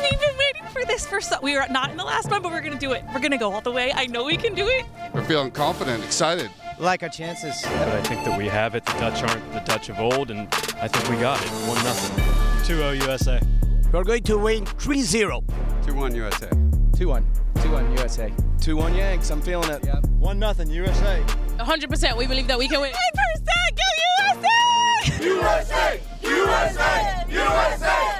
We've been waiting for this for so. We are not in the last one, but we're gonna do it. We're gonna go all the way. I know we can do it. We're feeling confident, excited. Like our chances. But I think that we have it. The Dutch aren't the Dutch of old, and I think we got it. One nothing. 2-0 USA. We're going to win 3-0. 2-1 USA. 2-1. 2-1 USA. 2-1 Yanks. I'm feeling it. Yep. 1-0 USA. 100%. We believe that we can win. 100% go USA! USA! USA! USA! USA!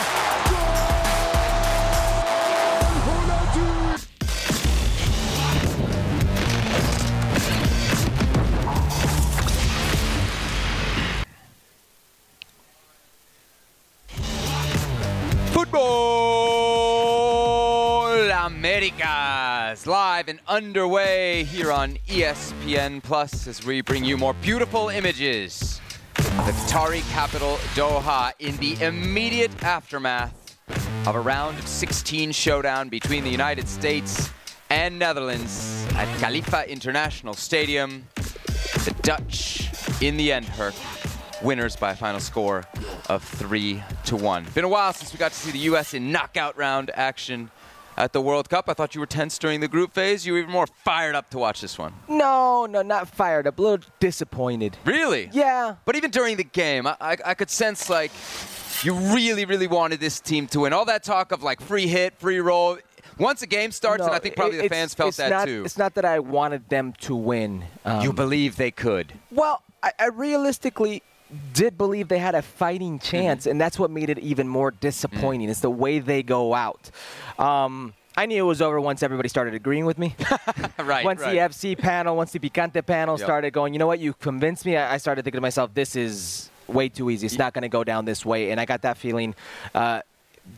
Futbol Americas live and underway here on ESPN Plus as we bring you more beautiful images of the Qatari capital Doha in the immediate aftermath of a round of 16 showdown between the United States and Netherlands at Khalifa International Stadium. The Dutch, in the end, Herc, winners by a final score of three to one. Been a while since we got to see the U.S. in knockout round action at the World Cup. I thought you were tense during the group phase. You were even more fired up to watch this one. No, no, not fired up. A little disappointed. Really? Yeah. But even during the game, I, I, I could sense like you really, really wanted this team to win. All that talk of like free hit, free roll. Once the game starts, No, and I think probably the fans felt that not, too. It's not that I wanted them to win. Um, you believe they could. Well, I, I realistically did believe they had a fighting Mm-hmm. chance, and that's what made it even more disappointing. Mm. It's the way they go out. Um, I knew it was over once everybody started agreeing with me. right. once right. the FC panel, once the Picante panel Yep. started going, you know what, you convinced me. I, I started thinking to myself, this is way too easy. It's not going to go down this way. And I got that feeling uh,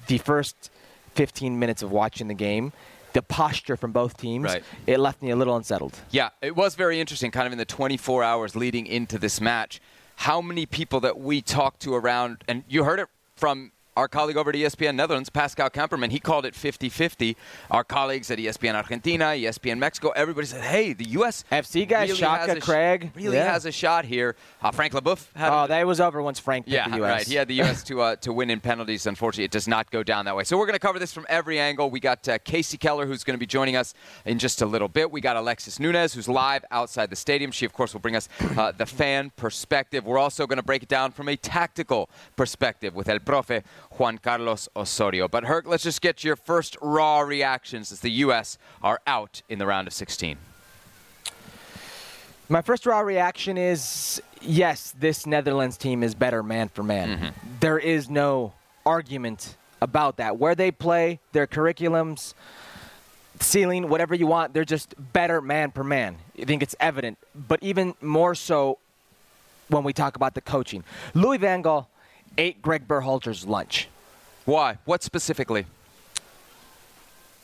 the first 15 minutes of watching the game. The posture from both teams, Right. it left me a little unsettled. Yeah, it was very interesting, kind of in the 24 hours leading into this match. How many people that we talked to around, and you heard it from our colleague over at ESPN Netherlands, Pascal Kamperman, he called it 50 50. Our colleagues at ESPN Argentina, ESPN Mexico, everybody said, hey, the U.S. FC guys, really Shaka, has a sh- Craig, really yeah. has a shot here. Uh, Frank LeBoeuf had Oh, a- that was over once Frank picked yeah, the U.S. right. He had the U.S. to uh, to win in penalties. Unfortunately, it does not go down that way. So we're going to cover this from every angle. We got uh, Kasey Keller, who's going to be joining us in just a little bit. We got Alexis Nunes, who's live outside the stadium. She, of course, will bring us uh, the fan perspective. We're also going to break it down from a tactical perspective with El Profe Juan Carlos Osorio. But Herc, let's just get your first raw reactions as the U.S. are out in the round of 16. My first raw reaction is yes, this Netherlands team is better man for man. Mm-hmm. There is no argument about that. Where they play, their curriculums, ceiling, whatever you want, they're just better man per man. I think it's evident. But even more so when we talk about the coaching. Louis Van Gaal ate Gregg Berhalter's lunch. Why? What specifically?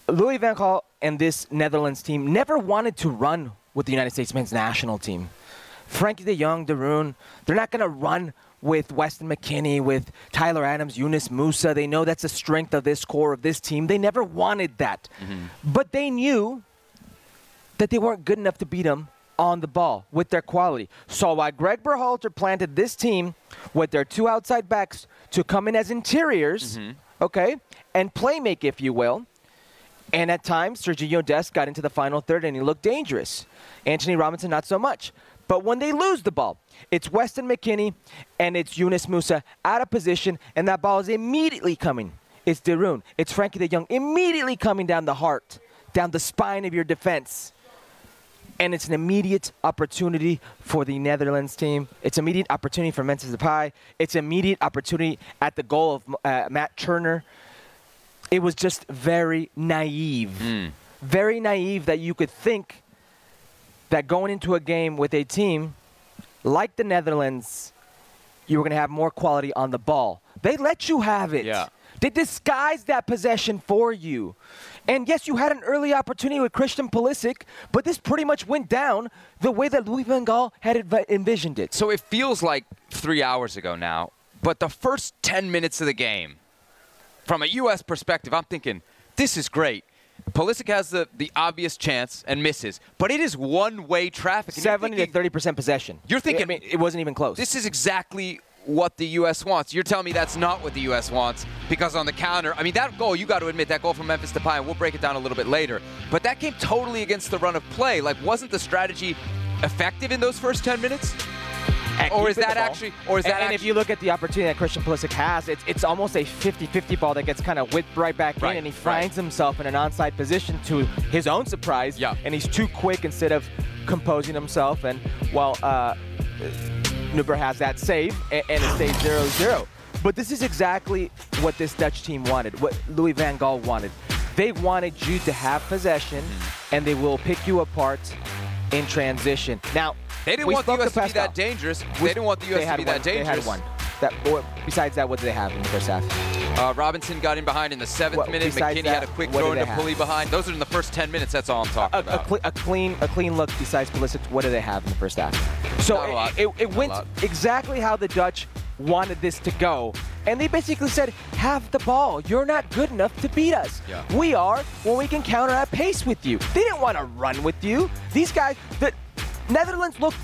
Louis Van Gaal and this Netherlands team never wanted to run with the United States men's national team. Frenkie de Jong, De Roon, they're not going to run with Weston McKennie, with Tyler Adams, Yunus Musah. They know that's the strength of this core of this team. They never wanted that. Mm-hmm. But they knew that they weren't good enough to beat them on the ball with their quality. So while Gregg Berhalter planted this team with their two outside backs to come in as interiors, mm-hmm. okay, and play make, if you will, and at times, Sergio Dest got into the final third and he looked dangerous. Antonee Robinson, not so much. But when they lose the ball, it's Weston McKennie and it's Yunus Musah out of position, and that ball is immediately coming. It's De Roon. It's Frenkie de Jong immediately coming down the heart, down the spine of your defense. And it's an immediate opportunity for the Netherlands team. It's immediate opportunity for Memphis Depay. It's an immediate opportunity at the goal of uh, Matt Turner it was just very naive. Very naive that you could think that going into a game with a team like the Netherlands, you were going to have more quality on the ball. They let you have it. Yeah. They disguised that possession for you. And yes, you had an early opportunity with Christian Pulisic, but this pretty much went down the way that Louis Van Gaal had env- envisioned it. So it feels like three hours ago now, but the first 10 minutes of the game, from a U.S. perspective, I'm thinking, this is great. Pulisic has the, the obvious chance and misses, but it is one way traffic. And 70 thinking, to 30% possession. You're thinking- I mean, it wasn't even close. This is exactly what the U.S. wants. You're telling me that's not what the U.S. wants because on the counter, I mean, that goal, you got to admit, that goal from Memphis Depay, and we'll break it down a little bit later, but that came totally against the run of play. Like, wasn't the strategy effective in those first 10 minutes? At Or is that actually- or is and, that and if you look at the opportunity that Christian Pulisic has, it's, it's almost a 50-50 ball that gets kind of whipped right back Right, in, and he right. finds himself in an onside position to his own surprise. Yeah. And he's too quick instead of composing himself. And well, uh, Noppert has that save, and, and it stays 0-0. But this is exactly what this Dutch team wanted, what Louis van Gaal wanted. They wanted you to have possession, mm-hmm. and they will pick you apart in transition. Now, They didn't want the U.S. to be that dangerous. We- They didn't want the U.S. to be one. that dangerous. They had one. That, or besides that, what did they have in the first half? Uh, Robinson got in behind in the seventh What- minute. McKennie that, had a quick throw into pulley behind. Those are in the first 10 minutes. That's all I'm talking A, a, about. a clean, a clean look besides Pulisic. What do they have in the first half? So Not a lot. it, it, it went exactly how the Dutch wanted this to go, and they basically said, "Have the ball. You're not good enough to beat us. Yeah. We are when we can counter at pace with you." They didn't want to run with you. These guys, the Netherlands looked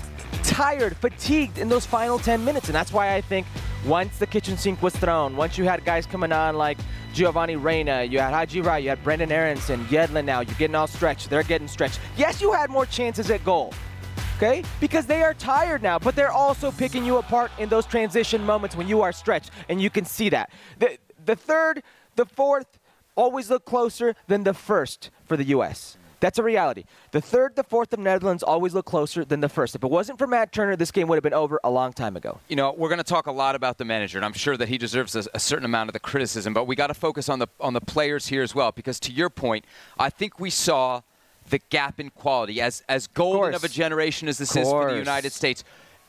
tired, fatigued in those final 10 minutes, and that's why I think once the kitchen sink was thrown, once you had guys coming on like Giovanni Reyna, you had Haji Wright, you had Brenden Aaronson, Yedlin now, you're getting all stretched, they're getting stretched. Yes, you had more chances at goal. Okay? Because they are tired now, but they're also picking you apart in those transition moments when you are stretched, and you can see that. The, the third, the fourth always look closer than the first for the U.S. That's a reality. The third, the fourth of Netherlands always look closer than the first. If it wasn't for Matt Turner, this game would have been over a long time ago. you know, we're going to talk a lot about the manager, and I'm sure that he deserves a, a certain amount of the criticism. But we got to focus on the on the players here as well, because to your point, I think we saw the gap in quality as as golden of, course. a generation as this is for the United States,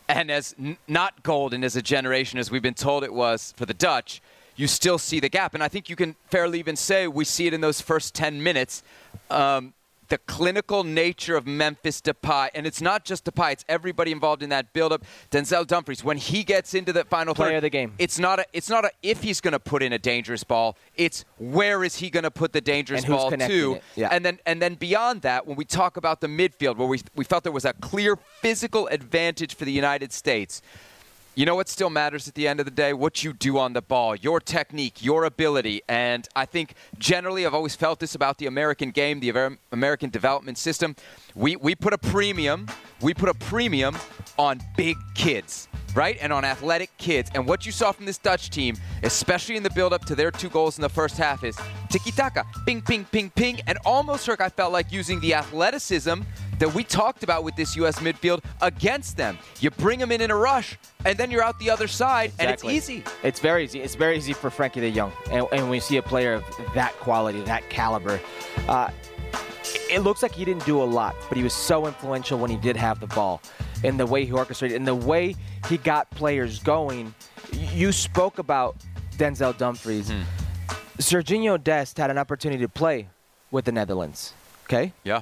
and as n- not golden as a generation as we've been told it was for the Dutch. You still see the gap, and I think you can fairly even say we see it in those first 10 minutes. Um, the clinical nature of Memphis Depay, and it's not just Depay; it's everybody involved in that build-up. Denzel Dumfries, when he gets into the final Player third, of the game. It's not a, it's not a if he's going to put in a dangerous ball. It's where is he going to put the dangerous And ball to? yeah. And then and then beyond that, when we talk about the midfield, where we we felt there was a clear physical advantage for the United States. You know what still matters at the end of the day? What you do on the ball, your technique, your ability. And I think generally, I've always felt this about the American game, the American development system. We, we put a premium, we put a premium on big kids, right? And on athletic kids. And what you saw from this Dutch team, especially in the build up to their two goals in the first half, is tiki taka, ping, ping, ping, ping. And almost, Rick, I felt like using the athleticism that we talked about with this U.S. midfield against them. You bring them in in a rush, and then you're out the other side, and it's easy. It's very easy. It's very easy for Frenkie De Jong, and, and when you see a player of that quality, that caliber, uh, it looks like he didn't do a lot, but he was so influential when he did have the ball, in the way he orchestrated, in the way he got players going. You spoke about Denzel Dumfries. Serginho Dest had an opportunity to play with the Netherlands. Okay, Yeah.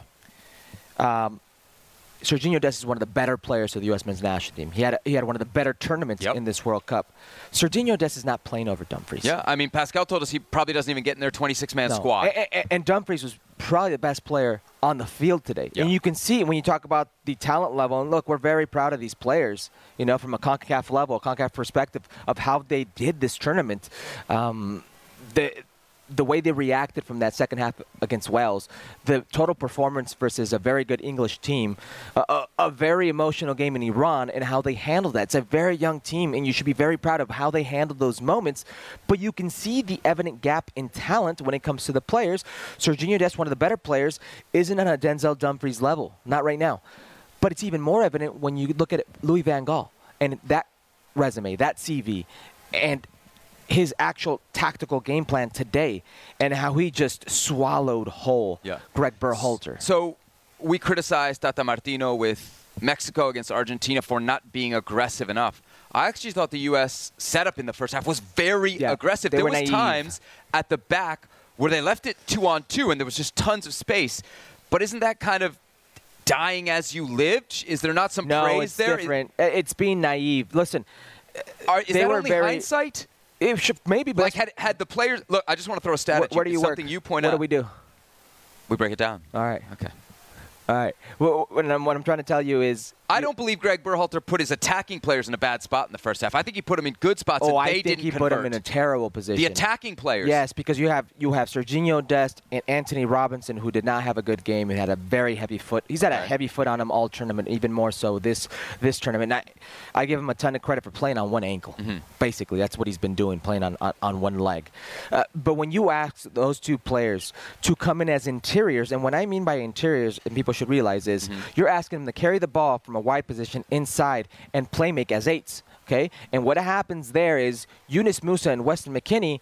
Serginho Dest is one of the better players of the U.S. men's national team. He had he had one of the better tournaments Yep. in this World Cup. Serginho Dest is not playing over Dumfries. Yeah, I mean, Pascal told us he probably doesn't even get in their 26-man No. squad. A- a- And, Dumfries was probably the best player on the field today. Yeah. And you can see when you talk about the talent level. And look, we're very proud of these players, you know, from a CONCACAF level, CONCACAF perspective of how they did this tournament. Um, the the way they reacted from that second half against Wales, the total performance versus a very good English team, a, a, very emotional game in Iran, and how they handled that. It's a very young team, and you should be very proud of how they handled those moments. But you can see the evident gap in talent when it comes to the players. Serginho Dest, one of the better players, isn't on a Denzel Dumfries level, not right now. But it's even more evident when you look at Louis Van Gaal and that resume, that CV, and his actual tactical game plan today and how he just swallowed whole Yeah. Gregg Berhalter. So we criticized Tata Martino with Mexico against Argentina for not being aggressive enough. I actually thought the U.S. setup in the first half was very Yeah, aggressive. there were was naive. times at the back where they left it two on two and there was just tons of space. But isn't that kind of dying as you lived? Is there not some No, praise it's there? different. It's being naive. Listen, Are, is They that were only very- hindsight? It should, maybe, but Like had had the players look? I just want to throw a stat where, at you. where do you It's work? something you point what out. do we do? We break it down. All right. Okay. All right. Well, what I'm, what I'm trying to tell you is I don't believe Gregg Berhalter put his attacking players in a bad spot in the first half. I think he put them in good spots Oh, and I think didn't he convert. put them in a terrible position. the attacking players. Yes, because you have you have Serginho Dest and Antonee Robinson, who did not have a good game and had a very heavy foot. He's had a heavy foot on him all tournament, even more so this this tournament. And I, I give him a ton of credit for playing on one ankle. Mm-hmm. Basically, that's what he's been doing, playing on on, on one leg. Uh, but when you ask those two players to come in as interiors, and what I mean by interiors, and people should realize is Mm-hmm. you're asking them to carry the ball from a wide position inside and play make as eights. Okay, and what happens there is Yunus Musah and Weston McKennie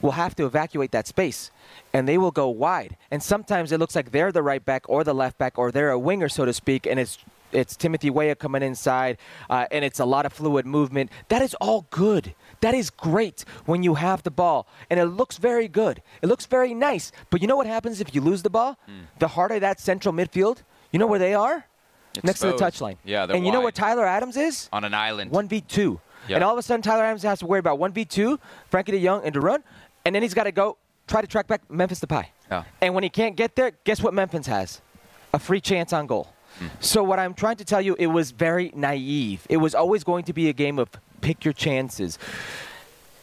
will have to evacuate that space and they will go wide. And sometimes it looks like they're the right back or the left back or they're a winger, so to speak, and it's it's Timothy Weah coming inside, uh, and it's a lot of fluid movement. That is all good. That is great when you have the ball, and it looks very good. It looks very nice. But you know what happens if you lose the ball? Hmm. The heart of that central midfield. You know where they are? Next to the touchline. Yeah, And you know where wide. Tyler Adams is? on an island. One v two. Yep. And all of a sudden, Tyler Adams has to worry about one v two, Frenkie De Jong and De Roon, and then he's got to go try to track back Memphis Depay. Yeah. And when he can't get there, guess what Memphis has? A free chance on goal. Hmm. So what I'm trying to tell you, it was very naive. It was always going to be a game of pick your chances.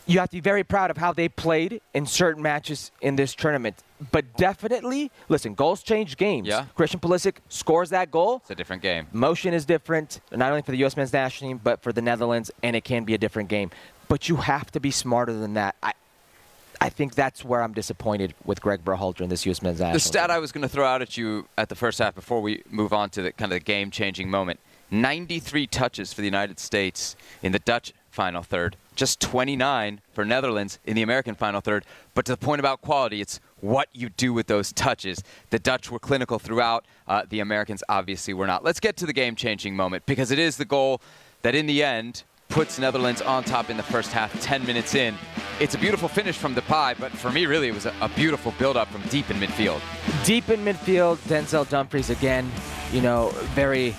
You have to be very proud of how they played in certain matches in this tournament. But definitely, listen, goals change games. Yeah. Christian Pulisic scores that goal. It's a different game. Motion is different, not only for the U.S. men's national team, but for the Netherlands, and it can be a different game. But you have to be smarter than that. I, I think that's where I'm disappointed with Gregg Berhalter in this U.S. men's national The stat team. I was going to throw out at you at the first half before we move on to the kind of the game-changing moment. 93 touches for the United States in the Dutch final third, just 29 for Netherlands in the American final third. But to the point about quality, it's what you do with those touches. The Dutch were clinical throughout. Uh, the Americans obviously were not. Let's get to the game-changing moment because it is the goal that in the end puts Netherlands on top in the first half, 10 minutes in. It's a beautiful finish from Depay, but for me, really, it was a, a beautiful build-up from deep in midfield. Deep in midfield, Denzel Dumfries again, you know, very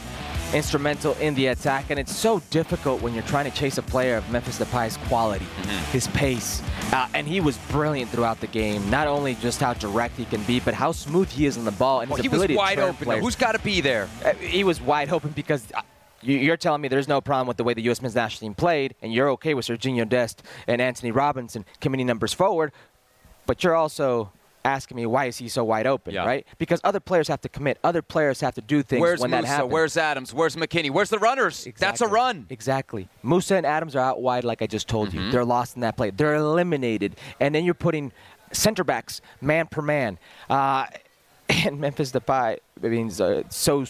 instrumental in the attack. And it's so difficult when you're trying to chase a player of Memphis Depay's quality, Mm-hmm. his pace. Uh, and he was brilliant throughout the game. Not only just how direct he can be, but how smooth he is on the ball and Well, his he was ability wide to turn open. players. Who's got to be there? Uh, he was wide open because uh, you- you're telling me there's no problem with the way the U.S. men's national team played, and you're okay with Serginho Dest and Antonee Robinson committing numbers forward, but you're also asking me why is he so wide open, Yeah. right? Because other players have to commit, other players have to do things Where's when that happens. Where's Adams? Where's McKennie? Where's the runners? That's a run. Exactly. Musah and Adams are out wide, like I just told Mm-hmm. you. They're lost in that play. They're eliminated, and then you're putting center backs man per man. Uh, and Memphis Depay, I mean, uh, so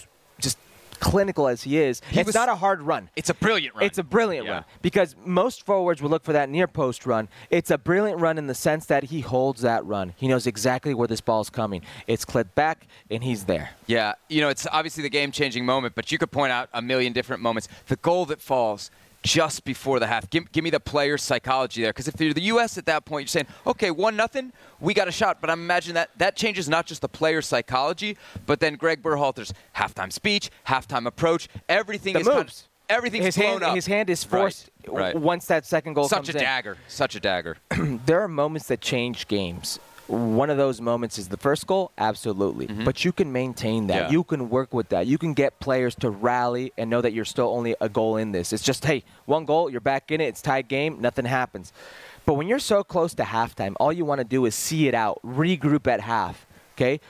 clinical as he is, He it's was- not a hard run. It's a brilliant run. It's a brilliant Yeah. run because most forwards will look for that near post run. It's a brilliant run in the sense that he holds that run. He knows exactly where this ball's coming. It's clipped back, and he's there. Yeah, you know, it's obviously the game-changing moment, but you could point out a million different moments. The goal that falls just before the half. Give, give me the player's psychology there, because if you're the U.S. at that point, you're saying, okay, one nothing, we got a shot. But I'm imagining that that changes not just the player's psychology, but then Gregg Berhalter's halftime speech, halftime approach, everything The is kind of, everything's his blown hand, up. his hand is Right, forced right. once that second goal Such comes a in. dagger. Such a dagger. there are moments that change games. One of those moments is the first goal, absolutely. But you can maintain that. Mm-hmm. Yeah. You can work with that. You can get players to rally and know that you're still only a goal in this. It's just, hey, one goal, you're back in it, it's tied game, nothing happens. But when you're so close to halftime, all you want to do is see it out, regroup at half. Okay?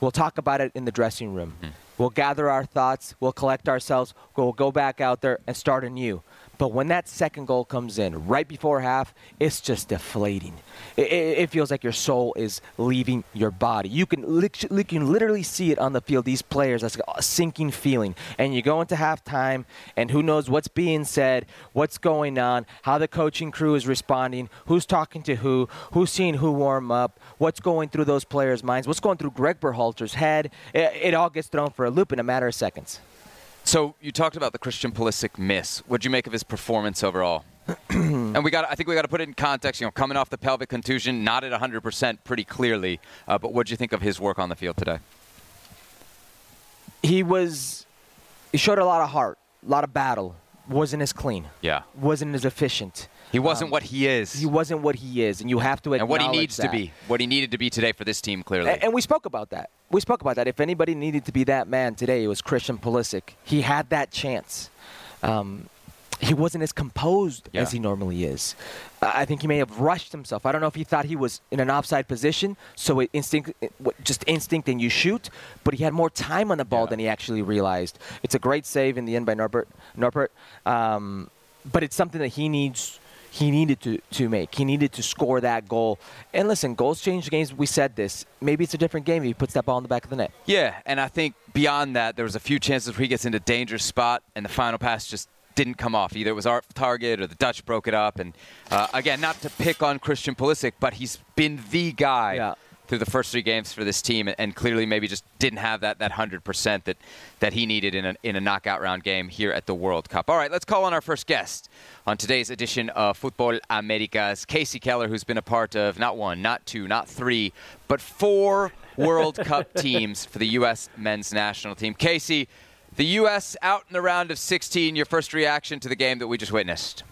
We'll talk about it in the dressing room. Mm-hmm. We'll gather our thoughts, we'll collect ourselves, we'll go back out there and start anew. But when that second goal comes in right before half, it's just deflating. It, it, it feels like your soul is leaving your body. You can, you can literally see it on the field. These players, that's a sinking feeling. And you go into halftime, and who knows what's being said, what's going on, how the coaching crew is responding, who's talking to who, who's seeing who warm up, what's going through those players' minds, what's going through Gregg Berhalter's head. It, it all gets thrown for a loop in a matter of seconds. So you talked about the Christian Pulisic miss. What'd you make of his performance overall? and we got I think we got to put it in context, you know, coming off the pelvic contusion, not at 100% pretty clearly. Uh, but what do you think of his work on the field today? He was, he showed a lot of heart, a lot of battle. Wasn't as clean. Yeah. Wasn't as efficient. He wasn't Um, what he is. He wasn't what he is, and you have to and what he needs to be. What he needed to be today for this team, clearly. A- And we spoke about that. We spoke about that. If anybody needed to be that man today, it was Christian Pulisic. He had that chance. Um, he wasn't as composed Yeah. as he normally is. I I think he may have rushed himself. I don't know if he thought he was in an offside position, so it instinct, it- just instinct, and you shoot. But he had more time on the ball Yeah. than he actually realized. It's a great save in the end by Noppert. Noppert, um, but it's something that he needs. He needed to, to make. He needed to score that goal. And listen, goals change games. We said this. Maybe it's a different game if he puts that ball in the back of the net. Yeah, and I think beyond that, there was a few chances where he gets into dangerous spot, and the final pass just didn't come off. Either it was our target or the Dutch broke it up. And uh, again, not to pick on Christian Pulisic, but he's been the guy Yeah. Through the first three games for this team, and clearly maybe just didn't have that that hundred percent that that he needed in a in a knockout round game here at the World Cup. All right, let's call on our first guest on today's edition of Futbol Americas, Kasey Keller, who's been a part of not one, not two, not three, but four World Cup teams for the U.S. men's national team. Kasey, the U.S. out in the round of 16. Your first reaction to the game that we just witnessed?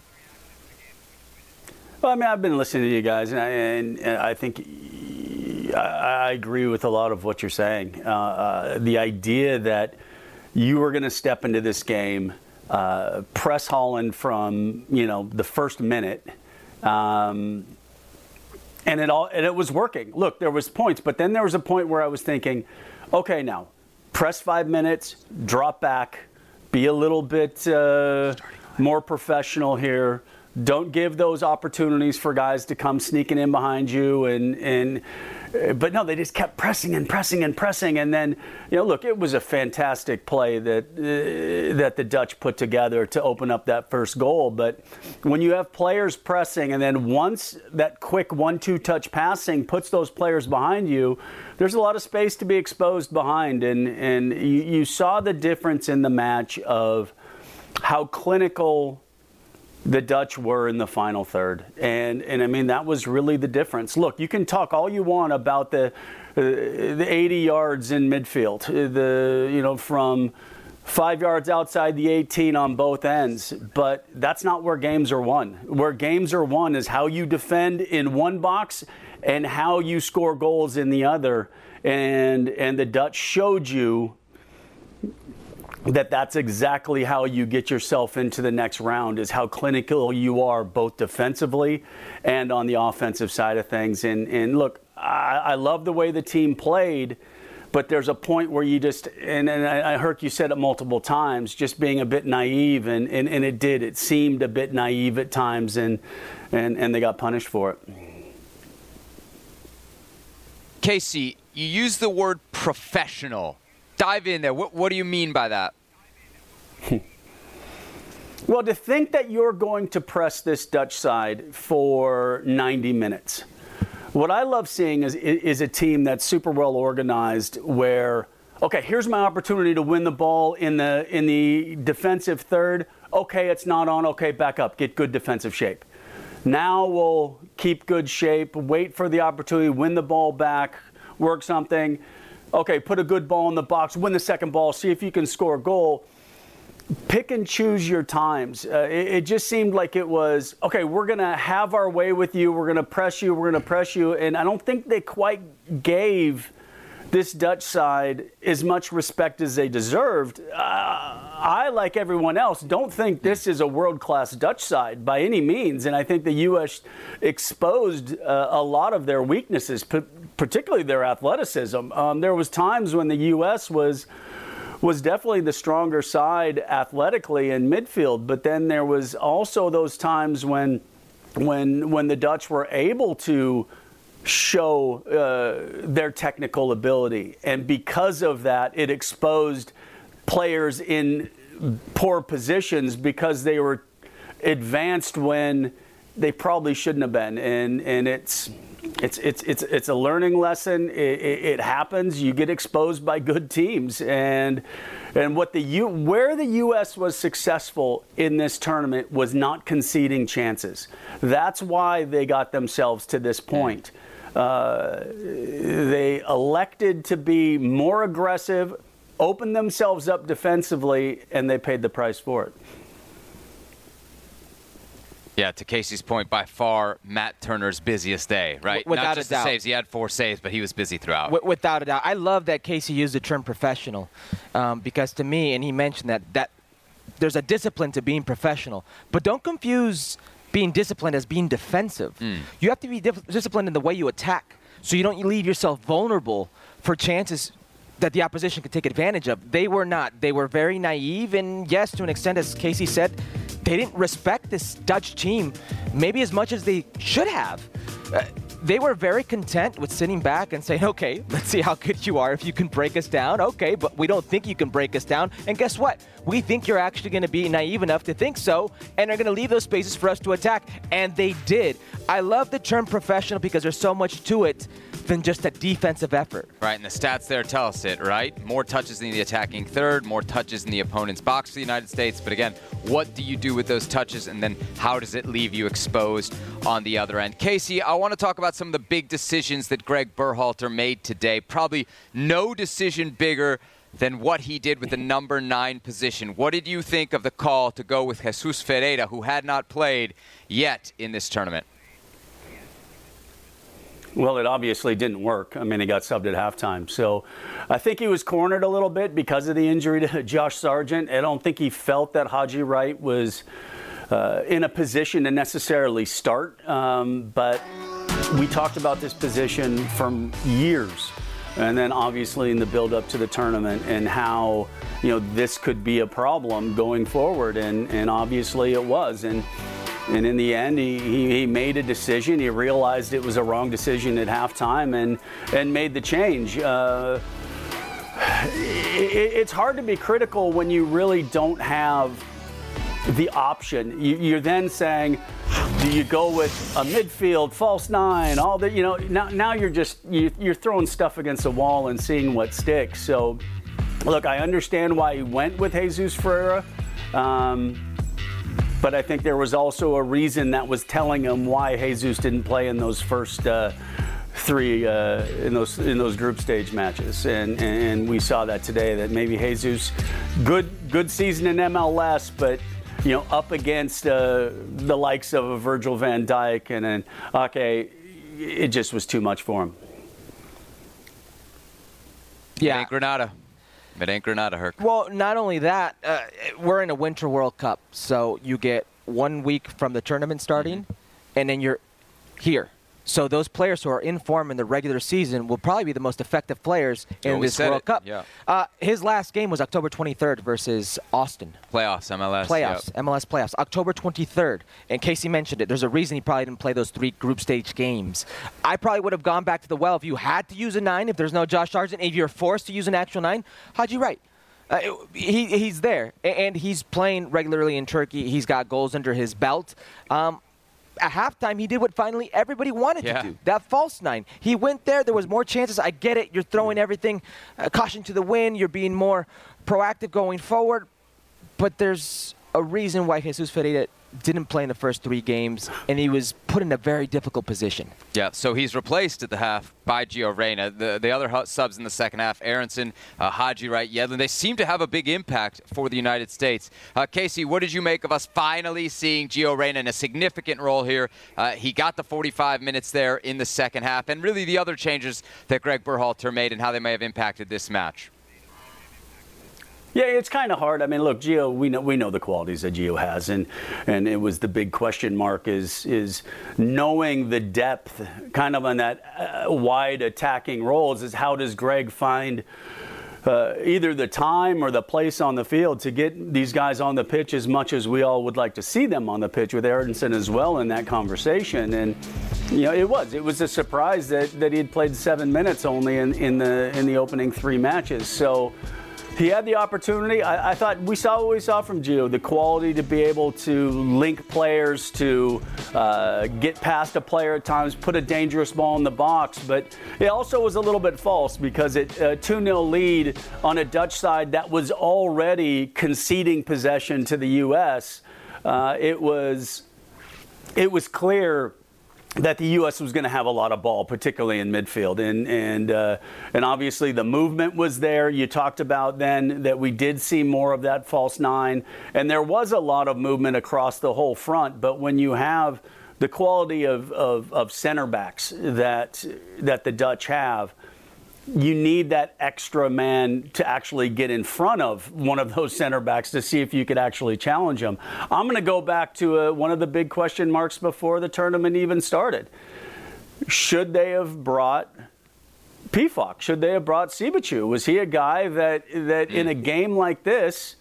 Well, I mean, I've been listening to you guys, and I, and, and I think I, agree with a lot of what you're saying. Uh, uh, the idea that you were going to step into this game, uh, press Holland from you know the first minute, um, and it all and it was working. Look, there was points, but then there was a point where I was thinking, okay, now press five minutes, drop back, be a little bit uh, more professional here. Don't give those opportunities for guys to come sneaking in behind you and and. uh, But no, they just kept pressing and pressing and pressing, and then you know, look, it was a fantastic play that uh, that the Dutch put together to open up that first goal. But when you have players pressing, and then once that quick one-two touch passing puts those players behind you, there's a lot of space to be exposed behind, and and you, you saw the difference in the match of how clinical the Dutch were in the final third, and and I mean that was really the difference. Look, you can talk all you want about the uh, the 80 yards in midfield, uh, the you know from five yards outside the 18 on both ends, but that's not where games are won. Where games are won is how you defend in one box and how you score goals in the other, and and the Dutch showed you that that's exactly how you get yourself into the next round is how clinical you are both defensively and on the offensive side of things. And and look I, I love the way the team played but there's a point where you just and, and I I heard you said it multiple times just being a bit naive and, and, and it did. It seemed a bit naive at times and and, and they got punished for it. Kasey, you use the word professional. Dive in there. What, what do you mean by that? Well, to think that you're going to press this Dutch side for 90 minutes. What I love seeing is, is a team that's super well organized where, okay, here's my opportunity to win the ball in the, in the defensive third. Okay, it's not on. Okay, back up. Get good defensive shape. Now we'll keep good shape, wait for the opportunity, win the ball back, work something. Okay, put a good ball in the box, win the second ball, see if you can score a goal pick and choose your times. Uh, it, it just seemed like it was okay. We're gonna have our way with you. We're gonna press you. We're gonna press you. And I don't think they quite gave this Dutch side as much respect as they deserved. Uh, I, like everyone else, don't think this is a world class Dutch side by any means. And I think the U.S. exposed uh, a lot of their weaknesses, p- particularly their athleticism. Um, there was times when the U.S. was was definitely the stronger side athletically in midfield, but then there was also those times when when when the Dutch were able to show uh, their technical ability, and because of that, it exposed players in poor positions because they were advanced when they probably shouldn't have been, and and it's it's it's it's it's a learning lesson. It, it, it, happens. You get exposed by good teams, and and what the U where the U.S. was successful in this tournament was not conceding chances. That's why they got themselves to this point. Uh, they elected to be more aggressive, open themselves up defensively, and they paid the price for it. Yeah, to Kasey's point, by far Matt Turner's busiest day, right? Without Not just a doubt. the saves. He had four saves, but he was busy throughout. W- without a doubt. I love that Kasey used the term professional um, because to me, and he mentioned that, that there's a discipline to being professional. But don't confuse being disciplined as being defensive. Mm. You have to be dif- disciplined in the way you attack so you don't leave yourself vulnerable for chances that the opposition could take advantage of. They were not. They were very naive, and yes, to an extent, as Kasey said, they didn't respect this Dutch team maybe as much as they should have. Uh, they were very content with sitting back and saying, okay, let's see how good you are. If you can break us down, okay, but we don't think you can break us down. And guess what? We think you're actually going to be naive enough to think so, and are going to leave those spaces for us to attack. And they did. I love the term professional because there's so much to it than just a defensive effort. Right, and the stats there tell us it, right? More touches in the attacking third, more touches in the opponent's box for the United States. But again, what do you do with those touches, and then how does it leave you exposed on the other end? Casey, I want to talk about some of the big decisions that Gregg Berhalter made today. Probably no decision bigger than what he did with the number nine position. What did you think of the call to go with Jesus Ferreira, who had not played yet in this tournament? Well, it obviously didn't work. I mean, he got subbed at halftime. So I think he was cornered a little bit because of the injury to Josh Sargent. I don't think he felt that Haji Wright was uh, in a position to necessarily start. Um, but we talked about this position from years. And then obviously in the build up to the tournament and how, you know, this could be a problem going forward. And, and obviously it was. And and in the end, he, he, he, made a decision. He realized it was a wrong decision at halftime and, and made the change. Uh, it, it's hard to be critical when you really don't have the option. You, you're then saying, do you go with a midfield, false nine, all that? You know, now, now you're just you, you're throwing stuff against a wall and seeing what sticks. So, look, I understand why he went with Jesus Ferreira. Um, but I think there was also a reason that was telling him why Jesus didn't play in those first uh, three uh, in those in those group stage matches, and and we saw that today that maybe Jesus, good good season in MLS, but you know up against uh, the likes of a Virgil Van Dijk and then okay, it just was too much for him. Yeah, it ain't Grenada. It ain't Grenada, Herc. Well, not only that, uh, we're in a Winter World Cup, so you get one week from the tournament starting, mm-hmm. and then you're here. So those players who are in form in the regular season will probably be the most effective players in this World it. Cup. Yeah. Uh, his last game was October 23rd versus Austin. Playoffs, MLS. Playoffs, yep. MLS playoffs, October 23rd. And Kasey mentioned it. There's a reason he probably didn't play those three group stage games. I probably would have gone back to the well if you had to use a nine. If there's no Josh Sargent, if you're forced to use an actual nine, Haji Wright? Uh, he, he's there, and he's playing regularly in Turkey. He's got goals under his belt. Um, at halftime, he did what finally everybody wanted yeah. to do that false nine. He went there. There was more chances. I get it. You're throwing everything, uh, caution to the wind. You're being more proactive going forward. But there's a reason why Jesus Ferreira didn't play in the first three games, and he was put in a very difficult position. Yeah, so he's replaced at the half by Gio Reyna. The, the other subs in the second half, Aaronson, uh, Haji Wright, Yedlin, they seem to have a big impact for the United States. Uh, Kasey, what did you make of us finally seeing Gio Reyna in a significant role here? Uh, he got the 45 minutes there in the second half, and really the other changes that Gregg Berhalter made and how they may have impacted this match. Yeah, it's kind of hard. I mean, look, Gio, we know we know the qualities that Gio has, and and it was the big question mark is is knowing the depth, kind of on that uh, wide attacking roles. Is how does Gregg find? Uh, either the time or the place on the field to get these guys on the pitch as much as we all would like to see them on the pitch with Aaronson as well in that conversation. And you know, it was it was a surprise that, that he had played seven minutes only in, in the in the opening three matches. So he had the opportunity. I, I, thought we saw what we saw from Gio the quality to be able to link players, to uh, get past a player at times, put a dangerous ball in the box. But it also was a little bit false because it 2 uh, 0 lead on a Dutch side that was already conceding possession to the U.S. Uh, it was it was clear that the U.S. was going to have a lot of ball, particularly in midfield, and and uh, and obviously the movement was there. You talked about then that we did see more of that false nine, and there was a lot of movement across the whole front. But when you have the quality of, of, of center backs that that the Dutch have, you need that extra man to actually get in front of one of those center backs to see if you could actually challenge them. I'm going to go back to uh, one of the big question marks before the tournament even started. Should they have brought Pefok? Should they have brought Siebatcheu? Was he a guy that that in a game like this,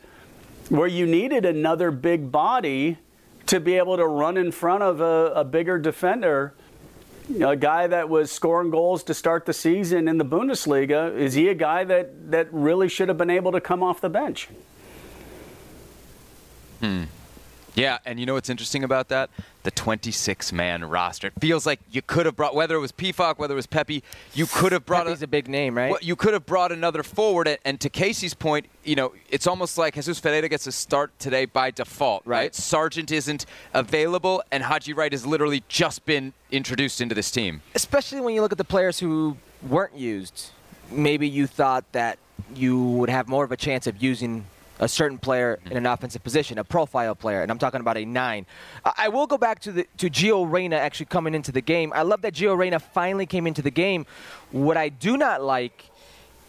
where you needed another big body to be able to run in front of a, a bigger defender? A guy that was scoring goals to start the season in the Bundesliga, is he a guy that, that really should have been able to come off the bench? Hmm. Yeah, and you know what's interesting about that? The 26 man roster. It feels like you could have brought, whether it was Pefok, whether it was Pepi, you could have brought. Pepi's a, a big name, right? Well, you could have brought another forward. And, and, to Kasey's point, you know, it's almost like Jesus Ferreira gets a start today by default, right? right? Sargent isn't available, and Haji Wright has literally just been introduced into this team. Especially when you look at the players who weren't used. Maybe you thought that you would have more of a chance of using a certain player in an offensive position, a profile player, and I'm talking about a nine. I will go back to the to Gio Reyna actually coming into the game. I love that Gio Reyna finally came into the game. What I do not like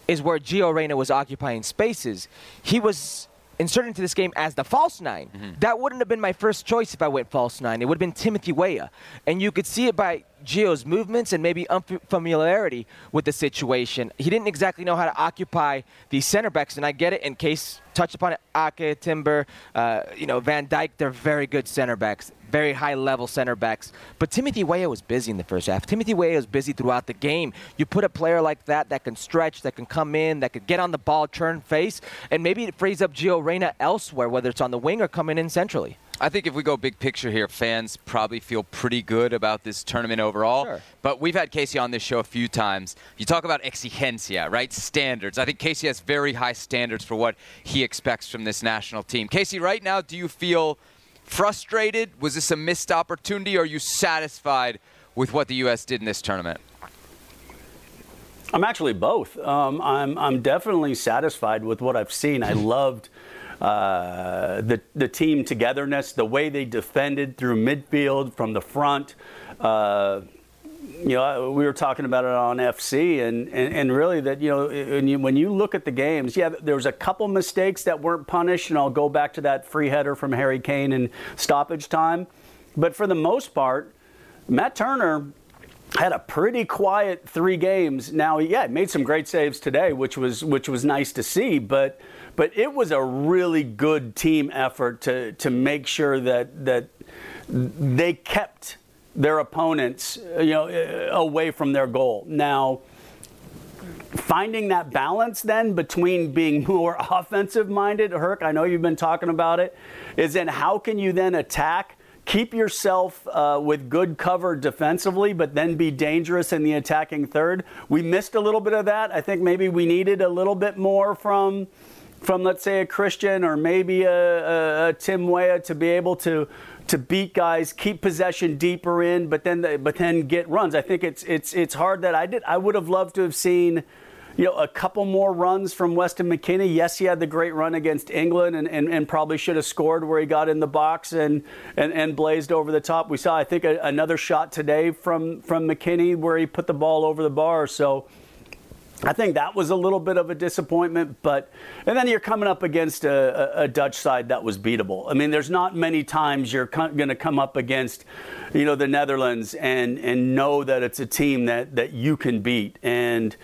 is where Gio Reyna was occupying spaces. He was inserted into this game as the false 9 mm-hmm. That wouldn't have been my first choice if I went false nine. It would have been Timothy Weah. And you could see it by Gio's movements and maybe unfamiliarity with the situation. He didn't exactly know how to occupy these center backs, and I get it in case touched upon it. Ake, Timber, uh, you know, Van Dijk, they're very good center backs, very high level center backs. But Timothy Weah was busy in the first half. Timothy Weah was busy throughout the game. You put a player like that that can stretch, that can come in, that could get on the ball, turn face, and maybe it frees up Gio Reyna elsewhere, whether it's on the wing or coming in centrally. I think if we go big picture here, fans probably feel pretty good about this tournament overall. Sure. But we've had Kasey on this show a few times. You talk about exigencia, right? Standards. I think Kasey has very high standards for what he expects from this national team. Kasey, right now, do you feel frustrated? Was this a missed opportunity? Or are you satisfied with what the U.S. did in this tournament? I'm actually both. Um, I'm, I'm definitely satisfied with what I've seen. I loved uh, the, the team togetherness, the way they defended through midfield from the front. Uh, you know, we were talking about it on FC, and, and, and really that, you know, when you, when you look at the games, yeah, there was a couple mistakes that weren't punished, and I'll go back to that free header from Harry Kane in stoppage time. But for the most part, Matt Turner had a pretty quiet three games. Now, yeah, he made some great saves today, which was which was nice to see, but – but it was a really good team effort to, to make sure that, that they kept their opponents you know, away from their goal. Now, finding that balance then between being more offensive minded, Herc, I know you've been talking about it, is in how can you then attack, keep yourself uh, with good cover defensively, but then be dangerous in the attacking third? We missed a little bit of that. I think maybe we needed a little bit more from from let's say a Christian or maybe a, a, a Tim Weah to be able to to beat guys, keep possession deeper in, but then the, but then get runs. I think it's it's it's hard that I did. I would have loved to have seen. You know, a couple more runs from Weston McKennie. Yes, he had the great run against England and, and, and probably should have scored where he got in the box and, and, and blazed over the top. We saw, I think, a, another shot today from, from McKennie where he put the ball over the bar. So, I think that was a little bit of a disappointment, but and then you're coming up against a, a Dutch side that was beatable. I mean, there's not many times you're co- going to come up against, you know, the Netherlands and and know that it's a team that that you can beat. And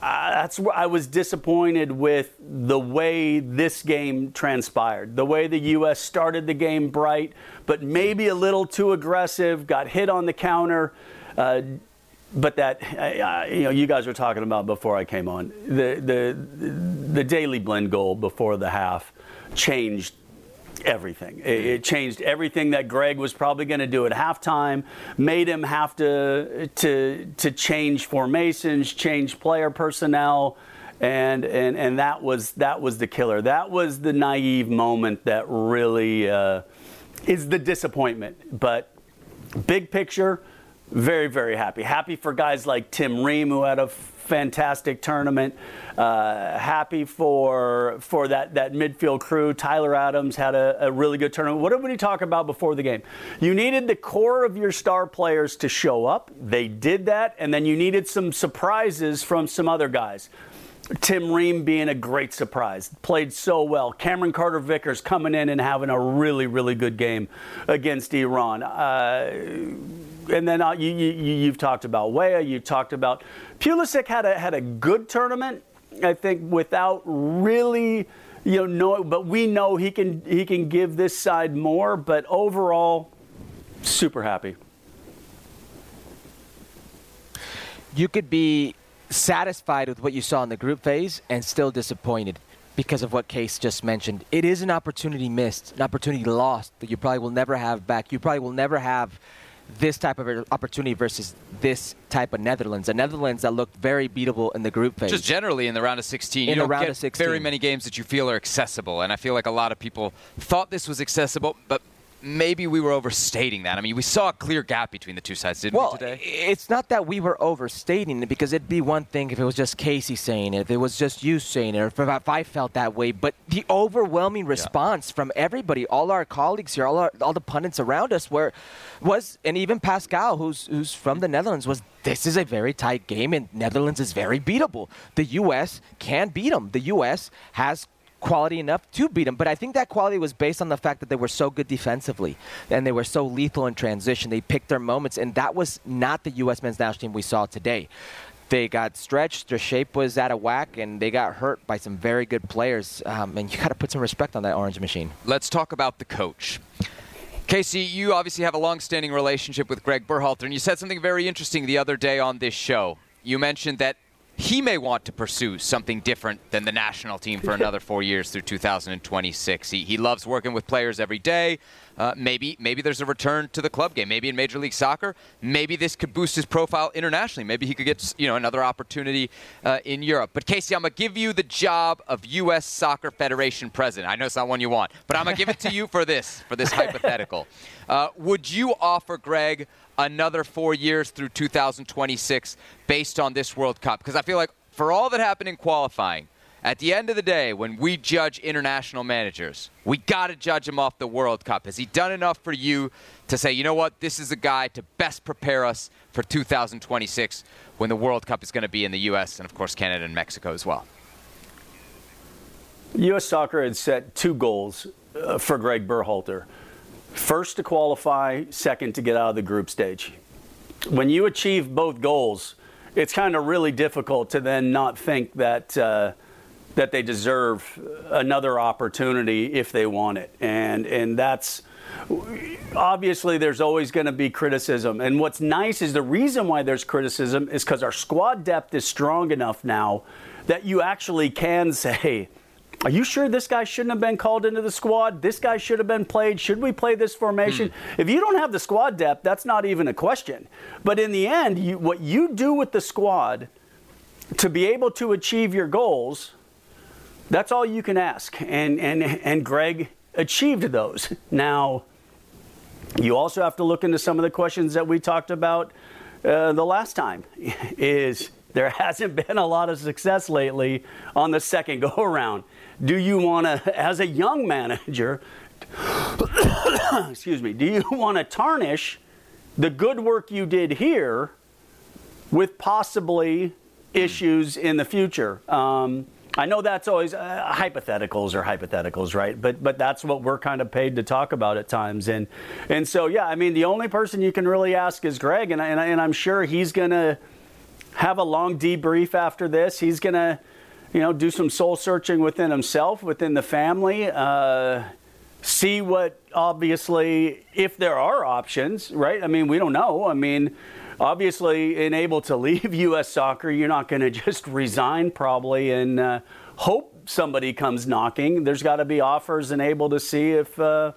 uh, that's where I was disappointed with the way this game transpired. The way the U.S. started the game bright, but maybe a little too aggressive, got hit on the counter. Uh, but that uh, you know you guys were talking about before I came on the the the Daley Blind goal before the half changed everything. It, it changed everything that Gregg was probably going to do at halftime. Made him have to to to change formations, change player personnel. And, and, and that was that was the killer. That was the naive moment that really uh, is the disappointment. But big picture, very, very happy. Happy for guys like Tim Ream, who had a fantastic tournament. Uh, happy for for that, that midfield crew. Tyler Adams had a, a really good tournament. What did we talk about before the game? You needed the core of your star players to show up. They did that, and then you needed some surprises from some other guys. Tim Ream being a great surprise, played so well. Cameron Carter Vickers coming in and having a really, really good game against Iran. Uh, and then uh, you, you, have talked about Weah, you talked about Pulisic had a had a good tournament. I think without really, you know, know, but we know he can he can give this side more. But overall, super happy. You could be satisfied with what you saw in the group phase and still disappointed because of what Case just mentioned. It is an opportunity missed, an opportunity lost that you probably will never have back. You probably will never have this type of opportunity versus this type of Netherlands. A Netherlands that looked very beatable in the group phase. Just generally in the round of 16. In you the round get of 16. very many games that you feel are accessible. And I feel like a lot of people thought this was accessible, but maybe we were overstating that. I mean, we saw a clear gap between the two sides, didn't well, we, today? It's not that we were overstating it because it'd be one thing if it was just Kasey saying it, if it was just you saying it, or if I felt that way. But the overwhelming response yeah. from everybody, all our colleagues here, all, our, all the pundits around us, were was, and even Pascal, who's who's from the Netherlands, was this is a very tight game, and Netherlands is very beatable. The U.S. can beat them. The U.S. has quality enough to beat them. But I think that quality was based on the fact that they were so good defensively and they were so lethal in transition. They picked their moments, and that was not the U.S. men's national team we saw today. They got stretched, their shape was out of whack, and they got hurt by some very good players. Um, and you got to put some respect on that orange machine. Let's talk about the coach. Kasey, you obviously have a long-standing relationship with Gregg Berhalter, and you said something very interesting the other day on this show. You mentioned that he may want to pursue something different than the national team for another four years through 2026. He, he loves working with players every day. Uh, maybe maybe there's a return to the club game. Maybe in Major League Soccer. Maybe this could boost his profile internationally. Maybe he could get you know another opportunity uh, in Europe. But Kasey, I'm gonna give you the job of U.S. Soccer Federation president. I know it's not one you want, but I'm gonna give it to you for this for this hypothetical. Uh, would you offer Gregg another four years through 2026 based on this World Cup? Because I feel like for all that happened in qualifying, at the end of the day, when we judge international managers, we got to judge him off the World Cup. Has he done enough for you to say, you know what, this is a guy to best prepare us for 2026 when the World Cup is going to be in the U.S. and, of course, Canada and Mexico as well? U.S. soccer had set two goals uh, for Gregg Berhalter first to qualify, second to get out of the group stage. When you achieve both goals, it's kind of really difficult to then not think that uh, that they deserve another opportunity if they want it, and and that's obviously there's always going to be criticism. And what's nice is the reason why there's criticism is because our squad depth is strong enough now that you actually can say are you sure this guy shouldn't have been called into the squad? This guy should have been played. Should we play this formation? Mm. If you don't have the squad depth, that's not even a question. But in the end, you, what you do with the squad to be able to achieve your goals, that's all you can ask. And, and, and Gregg achieved those. Now, you also have to look into some of the questions that we talked about uh, the last time. Is there hasn't been a lot of success lately on the second go around do you want to, as a young manager, excuse me, do you want to tarnish the good work you did here with possibly issues in the future? Um, I know that's always uh, hypotheticals or hypotheticals, right? But but that's what we're kind of paid to talk about at times, and and so yeah, I mean the only person you can really ask is Gregg, and and, I, and I'm sure he's gonna have a long debrief after this. He's gonna you know, do some soul searching within himself, within the family. Uh, see what obviously if there are options, right? I mean, we don't know. I mean, obviously, unable to leave U.S. soccer, you're not going to just resign probably and uh, hope somebody comes knocking. There's got to be offers and able to see if. Uh,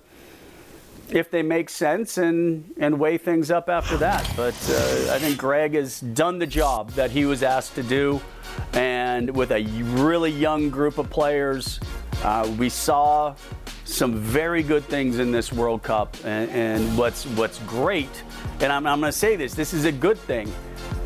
if they make sense and, and weigh things up after that. But uh, I think Gregg has done the job that he was asked to do. And with a really young group of players, uh, we saw some very good things in this World Cup. And, and what's, what's great, and I'm, I'm going to say this, this is a good thing,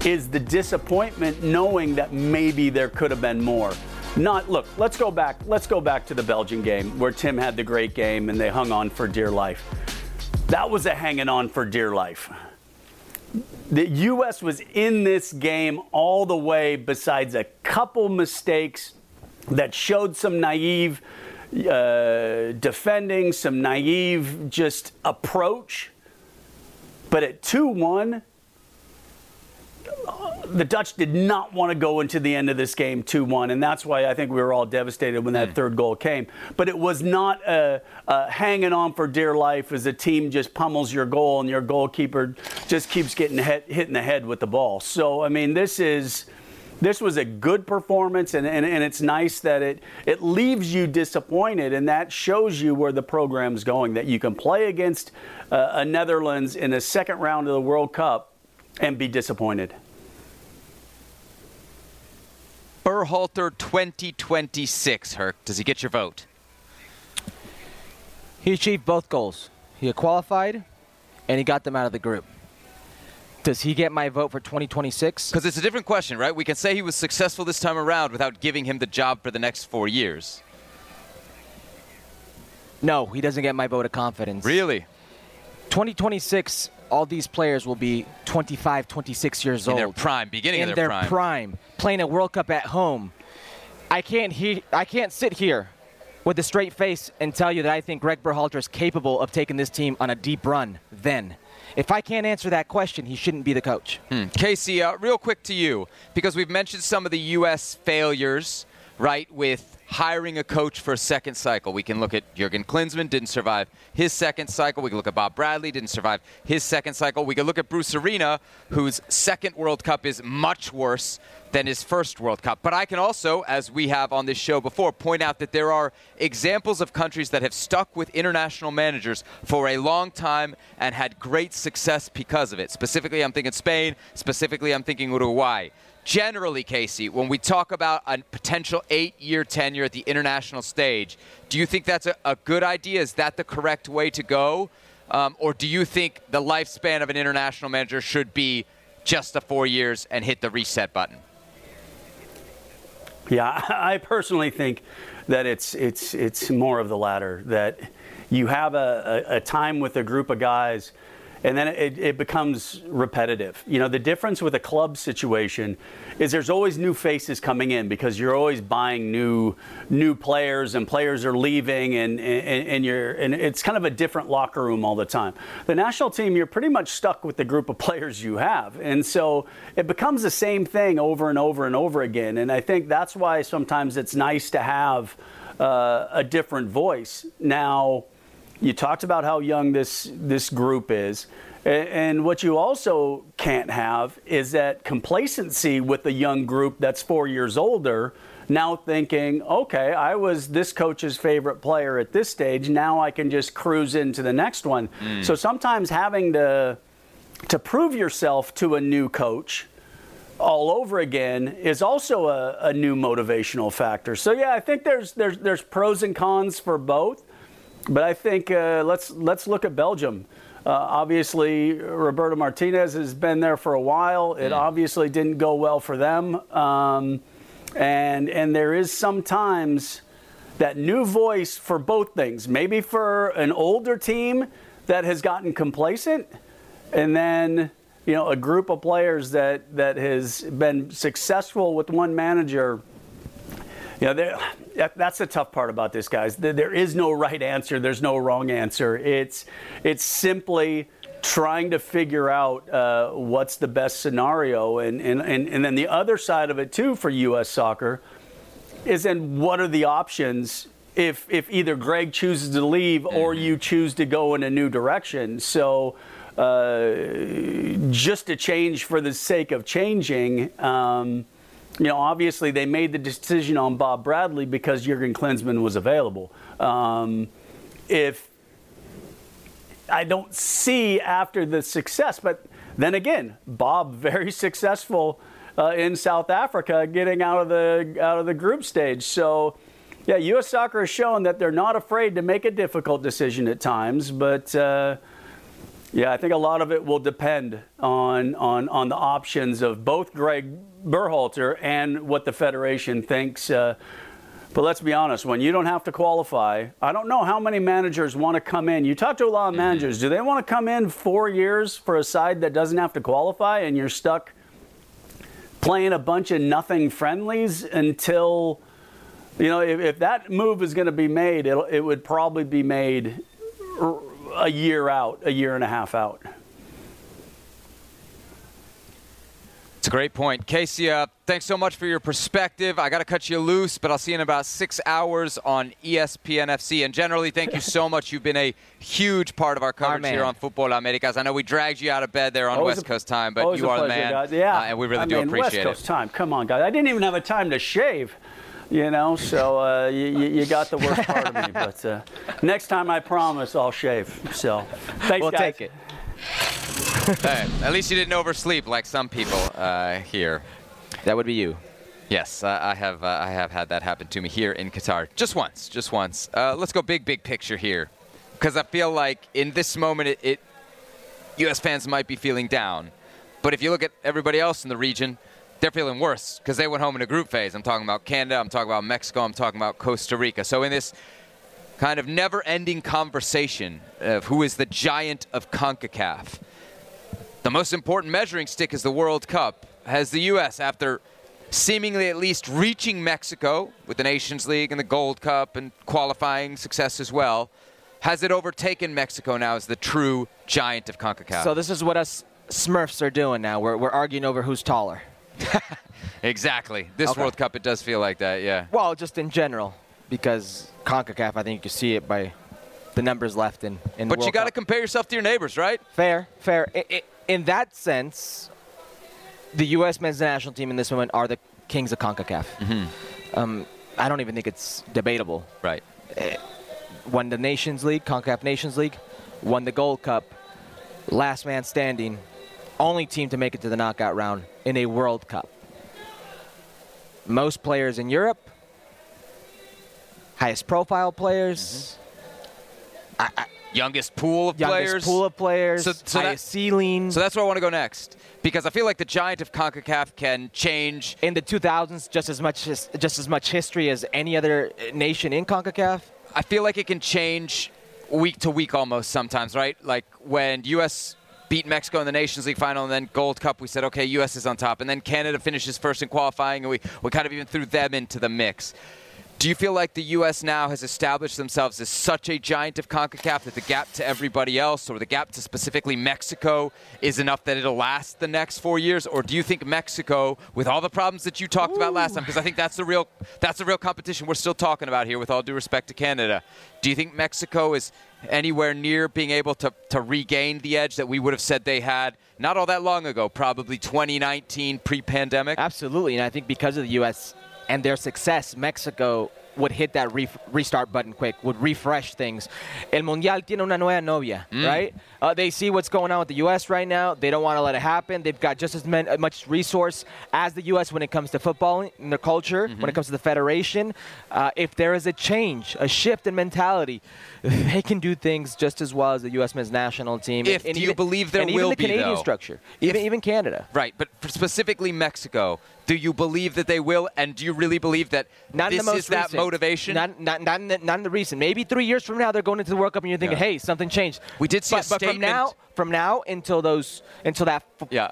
is the disappointment knowing that maybe there could have been more. Not look. Let's go back. Let's go back to the Belgian game where Tim had the great game and they hung on for dear life. That was a hanging on for dear life. The U.S. was in this game all the way, besides a couple mistakes that showed some naive uh, defending, some naive just approach. But at 2 1, the Dutch did not want to go into the end of this game 2 1, and that's why I think we were all devastated when that mm. third goal came. But it was not a, a hanging on for dear life as a team just pummels your goal and your goalkeeper just keeps getting hit, hit in the head with the ball. So, I mean, this is. This was a good performance, and, and, and it's nice that it, it leaves you disappointed, and that shows you where the program's going. That you can play against uh, a Netherlands in a second round of the World Cup and be disappointed. Berhalter 2026, Herc. Does he get your vote? He achieved both goals. He qualified, and he got them out of the group. Does he get my vote for 2026? Because it's a different question, right? We can say he was successful this time around without giving him the job for the next four years. No, he doesn't get my vote of confidence. Really? 2026 all these players will be 25, 26 years in old. In their prime, beginning in of their, their prime. prime. playing a World Cup at home. I can't he- I can't sit here with a straight face and tell you that I think Gregg Berhalter is capable of taking this team on a deep run then. If I can't answer that question, he shouldn't be the coach. Hmm. Kasey, uh, real quick to you, because we've mentioned some of the U.S. failures, right, with hiring a coach for a second cycle. We can look at Jurgen Klinsmann, didn't survive his second cycle. We can look at Bob Bradley, didn't survive his second cycle. We can look at Bruce Arena, whose second World Cup is much worse than his first World Cup. But I can also, as we have on this show before, point out that there are examples of countries that have stuck with international managers for a long time and had great success because of it. Specifically, I'm thinking Spain. Specifically, I'm thinking Uruguay generally, Kasey, when we talk about a potential eight year tenure at the international stage, do you think that's a, a good idea? Is that the correct way to go? Um, or do you think the lifespan of an international manager should be just the four years and hit the reset button? Yeah, I personally think that it's it's it's more of the latter. That you have a, a, a time with a group of guys and then it, it, becomes repetitive. You know, the difference with a club situation is there's always new faces coming in because you're always buying new new players and players are leaving and, and, and you're and it's kind of a different locker room all the time. The national team, you're pretty much stuck with the group of players you have. And so it becomes the same thing over and over and over again. And I think that's why sometimes it's nice to have uh, a different voice. Now, you talked about how young this this group is. And what you also can't have is that complacency with a young group that's four years older, now thinking, okay, I was this coach's favorite player at this stage. Now I can just cruise into the next one. Mm. So sometimes having to to prove yourself to a new coach all over again is also a, a new motivational factor. So yeah, I think there's there's there's pros and cons for both. But I think uh, let's let's look at Belgium. Uh, obviously, Roberto Martinez has been there for a while. It mm. obviously didn't go well for them, um, and and there is sometimes that new voice for both things. Maybe for an older team that has gotten complacent, and then you know a group of players that that has been successful with one manager you know, that's the tough part about this, guys. There is no right answer. There's no wrong answer. It's it's simply trying to figure out uh, what's the best scenario, and, and and and then the other side of it too for U.S. soccer is then what are the options if if either Gregg chooses to leave or you choose to go in a new direction. So. Uh, just to change for the sake of changing. Um, you know, obviously they made the decision on Bob Bradley because Jurgen Klinsmann was available. Um, if I don't see after the success, but then again, Bob very successful uh, in South Africa, getting out of the out of the group stage. So, yeah, U.S. Soccer has shown that they're not afraid to make a difficult decision at times, but. Uh, yeah, I think a lot of it will depend on, on, on the options of both Gregg Berhalter and what the Federation thinks. Uh, but let's be honest, when you don't have to qualify, I don't know how many managers want to come in. You talk to a lot of managers, do they want to come in four years for a side that doesn't have to qualify and you're stuck playing a bunch of nothing friendlies until, you know, if, if that move is going to be made, it'll, it would probably be made a year out, a year and a half out. It's a great point. Kasey, uh, thanks so much for your perspective. I got to cut you loose, but I'll see you in about six hours on ESPN FC. And generally, thank you so much. You've been a huge part of our coverage here on Futbol Americas. I know we dragged you out of bed there on Always West a- Coast time, but you are the man. guys. Yeah, uh, and we really I do mean, appreciate West Coast it. time. Come on, guys. I didn't even have a time to shave. You know, so uh, you, you you got the worst part of me. But uh, next time, I promise I'll shave. So, thanks, We'll guys. take it. Hey, at least you didn't oversleep like some people uh, here. That would be you. Yes, I I have. Uh, I have had that happen to me here in Qatar, just once, just once. Uh, let's go big, big picture here, because I feel like in this moment, it, it, U.S. fans might be feeling down, but if you look at everybody else in the region, they're feeling worse because they went home in a group phase. I'm talking about Canada. I'm talking about Mexico. I'm talking about Costa Rica. So in this kind of never-ending conversation of who is the giant of CONCACAF, the most important measuring stick is the World Cup. Has the U.S., after seemingly at least reaching Mexico with the Nations League and the Gold Cup and qualifying success as well, has it overtaken Mexico now as the true giant of CONCACAF? So this is what us Smurfs are doing now. We're, we're arguing over who's taller. exactly. This Okay. World Cup, it does feel like that, yeah. Well, just in general, because CONCACAF, I think you can see it by the numbers left in, in the But you got to compare yourself to your neighbors, right? Fair, fair. I, I, in that sense, the U.S. men's national team in this moment are the kings of CONCACAF. Mm-hmm. Um, I don't even think it's debatable. Right. Won the Nations League, CONCACAF Nations League, won the Gold Cup, last man standing, only team to make it to the knockout round in a World Cup. Most players in Europe, highest profile players, Youngest pool of players. youngest players. pool of players, So- so that- highest ceiling. So that's where I want to go next. Because I feel like the giant of CONCACAF can change in the 2000s just as much as just as much history as any other uh, nation in CONCACAF. I feel like it can change week to week almost sometimes, right? Like when U.S. beat Mexico in the Nations League final and then Gold Cup, we said, okay, U.S. is on top. And then Canada finishes first in qualifying, and we, we kind of even threw them into the mix. Do you feel like the U.S. now has established themselves as such a giant of CONCACAF that the gap to everybody else or the gap to specifically Mexico is enough that it'll last the next four years? Or do you think Mexico, with all the problems that you talked about last time, because I think that's the real that's the real competition we're still talking about here, with all due respect to Canada, do you think Mexico is anywhere near being able to, to regain the edge that we would have said they had not all that long ago, probably 2019 pre-pandemic? Absolutely, and I think because of the U.S. and their success, Mexico would hit that ref- restart button quick, would refresh things. El Mundial tiene una nueva novia, right? Uh, they see what's going on with the U.S. right now. They don't want to let it happen. They've got just as men- uh, much resource as the U.S. when it comes to football and their culture, when it comes to the federation. Uh, if there is a change, a shift in mentality, they can do things just as well as the U.S. men's national team. If- and do you believe there and will even the be, Canadian though? structure, even even Canada. Right, but specifically Mexico, do you believe that they will? And do you really believe that Not this in the most is that motivation? Not, not, not, in the, not in the recent. Maybe three years from now they're going into the World Cup and you're thinking, Yeah. hey, something changed. We did see but, a but from now, from now until those, until that f- yeah.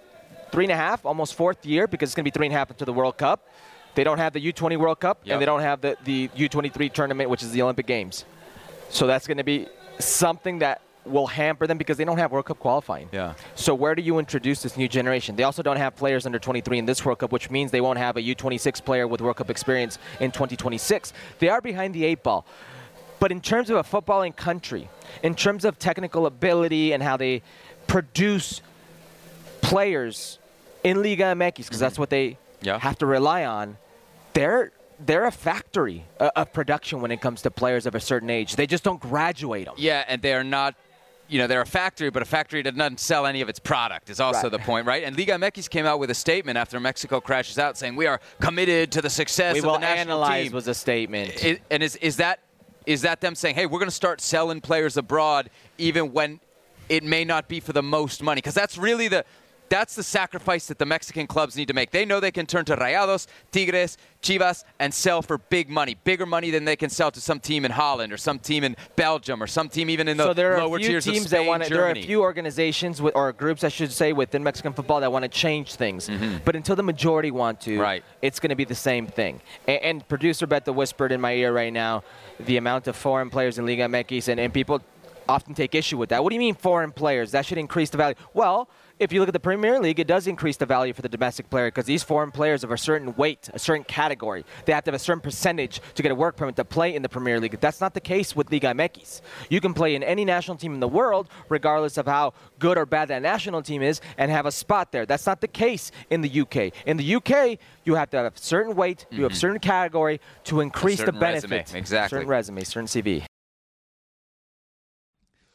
three and a half, almost fourth year, because it's going to be three and a half until the World Cup. They don't have the U20 World Cup Yep. and they don't have the, the U23 tournament, which is the Olympic Games. So that's going to be something that will hamper them because they don't have World Cup qualifying. Yeah. So where do you introduce this new generation? They also don't have players under 23 in this World Cup, which means they won't have a U26 player with World Cup experience in 2026. They are behind the eight ball. But in terms of a footballing country, in terms of technical ability and how they produce players in Liga MX, because that's mm-hmm. what they Yeah. have to rely on, they're they're a factory of production when it comes to players of a certain age. They just don't graduate them. Yeah, and they are not, you know, they're a factory, but a factory that doesn't sell any of its product is also Right. the point, right? And Liga MX came out with a statement after Mexico crashes out saying we are committed to the success We of will the national analyze team. was a statement. I- and is, is that is that them saying, hey, we're going to start selling players abroad even when it may not be for the most money? Because that's really the that's the sacrifice that the Mexican clubs need to make. They know they can turn to Rayados, Tigres, Chivas, and sell for big money, bigger money than they can sell to some team in Holland or some team in Belgium or some team even in the so there are lower a few tiers teams of Spain, that want to. There are a few organizations with, or groups, I should say, within Mexican football that want to change things. But until the majority want to, Mm-hmm. Right. it's going to be the same thing. And, and producer Beto whispered in my ear right now the amount of foreign players in Liga MX, and, and people often take issue with that. What do you mean foreign players? That should increase the value. Well. If you look at the Premier League, it does increase the value for the domestic player because these foreign players of a certain weight, a certain category, they have to have a certain percentage to get a work permit to play in the Premier League. That's not the case with Liga MX. You can play in any national team in the world, regardless of how good or bad that national team is, and have a spot there. That's not the case in the UK. In the UK, you have to have a certain weight, you have a certain category to increase the certain resume, benefit. exactly. Certain resume, certain CV.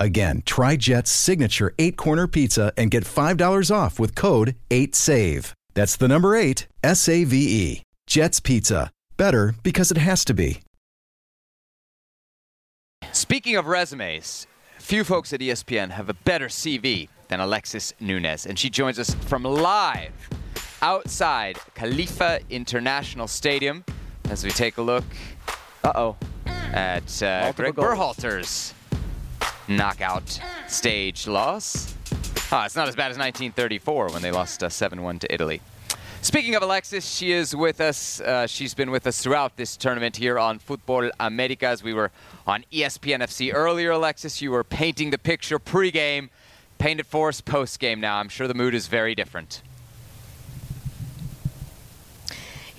Again, try Jet's signature eight corner pizza and get $5 off with code 8SAVE. That's the number eight, S A V E. Jet's Pizza. Better because it has to be. Speaking of resumes, few folks at ESPN have a better CV than Alexis Nunes, and she joins us from live outside Khalifa International Stadium as we take a look Uh-oh. at uh, Gregg goals. Berhalter's knockout stage loss. Ah, it's not as bad as 1934 when they lost uh, 7-1 to Italy. Speaking of Alexis, she is with us. Uh, she's been with us throughout this tournament here on Futbol Americas. We were on ESPN FC earlier, Alexis. You were painting the picture pregame. Paint it for us postgame now. I'm sure the mood is very different.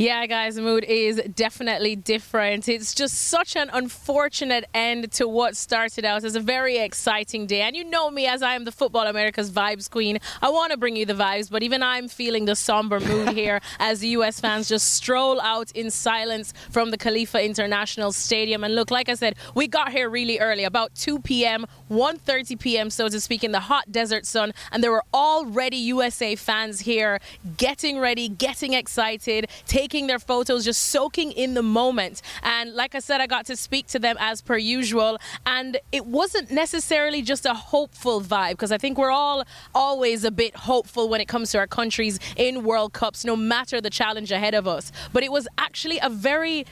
Yeah, guys, the mood is definitely different. It's just such an unfortunate end to what started out as a very exciting day. And you know me as I am the Futbol America's vibes queen. I want to bring you the vibes, but even I'm feeling the somber mood here as the U.S. fans just stroll out in silence from the Khalifa International Stadium. And look, like I said, we got here really early, about 2 p.m., 1.30 p.m., so to speak, in the hot desert sun. And there were already USA fans here getting ready, getting excited, taking their photos, just soaking in the moment. And like I said, I got to speak to them as per usual. And it wasn't necessarily just a hopeful vibe, because I think we're all always a bit hopeful when it comes to our countries in World Cups, no matter the challenge ahead of us. But it was actually a very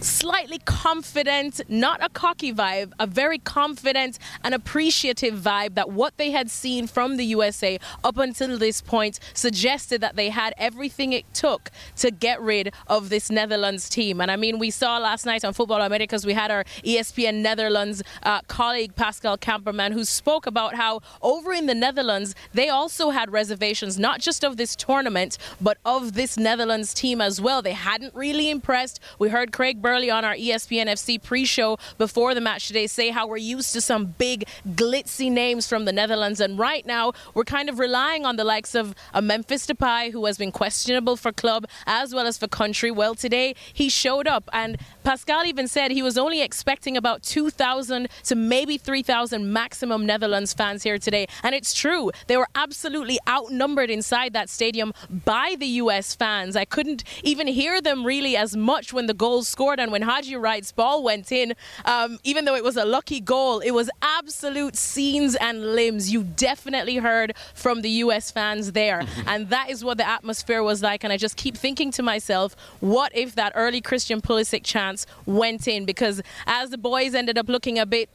slightly confident, not a cocky vibe, a very confident and appreciative vibe that what they had seen from the USA up until this point suggested that they had everything it took to get rid of this Netherlands team. And I mean, we saw last night on Futbol Americas, we had our ESPN Netherlands uh, colleague Pascal Kamperman who spoke about how over in the Netherlands, they also had reservations, not just of this tournament, but of this Netherlands team as well. They hadn't really impressed. We heard Craig Burley on our ESPN FC pre-show before the match today say how we're used to some big glitzy names from the Netherlands, and right now we're kind of relying on the likes of a Memphis Depay who has been questionable for club as well as for country. Well, today he showed up, and Pascal even said he was only expecting about 2,000 to maybe 3,000 maximum Netherlands fans here today, and it's true. They were absolutely outnumbered inside that stadium by the U.S. fans. I couldn't even hear them really as much when the goals scored and when Haji Wright's ball went in. Um, even though it was a lucky goal, it was absolute scenes and limbs. You definitely heard from the U.S. fans there, and that is what the atmosphere was like. And I just keep thinking to myself, what if that early Christian Pulisic chance went in? Because as the boys ended up looking a bit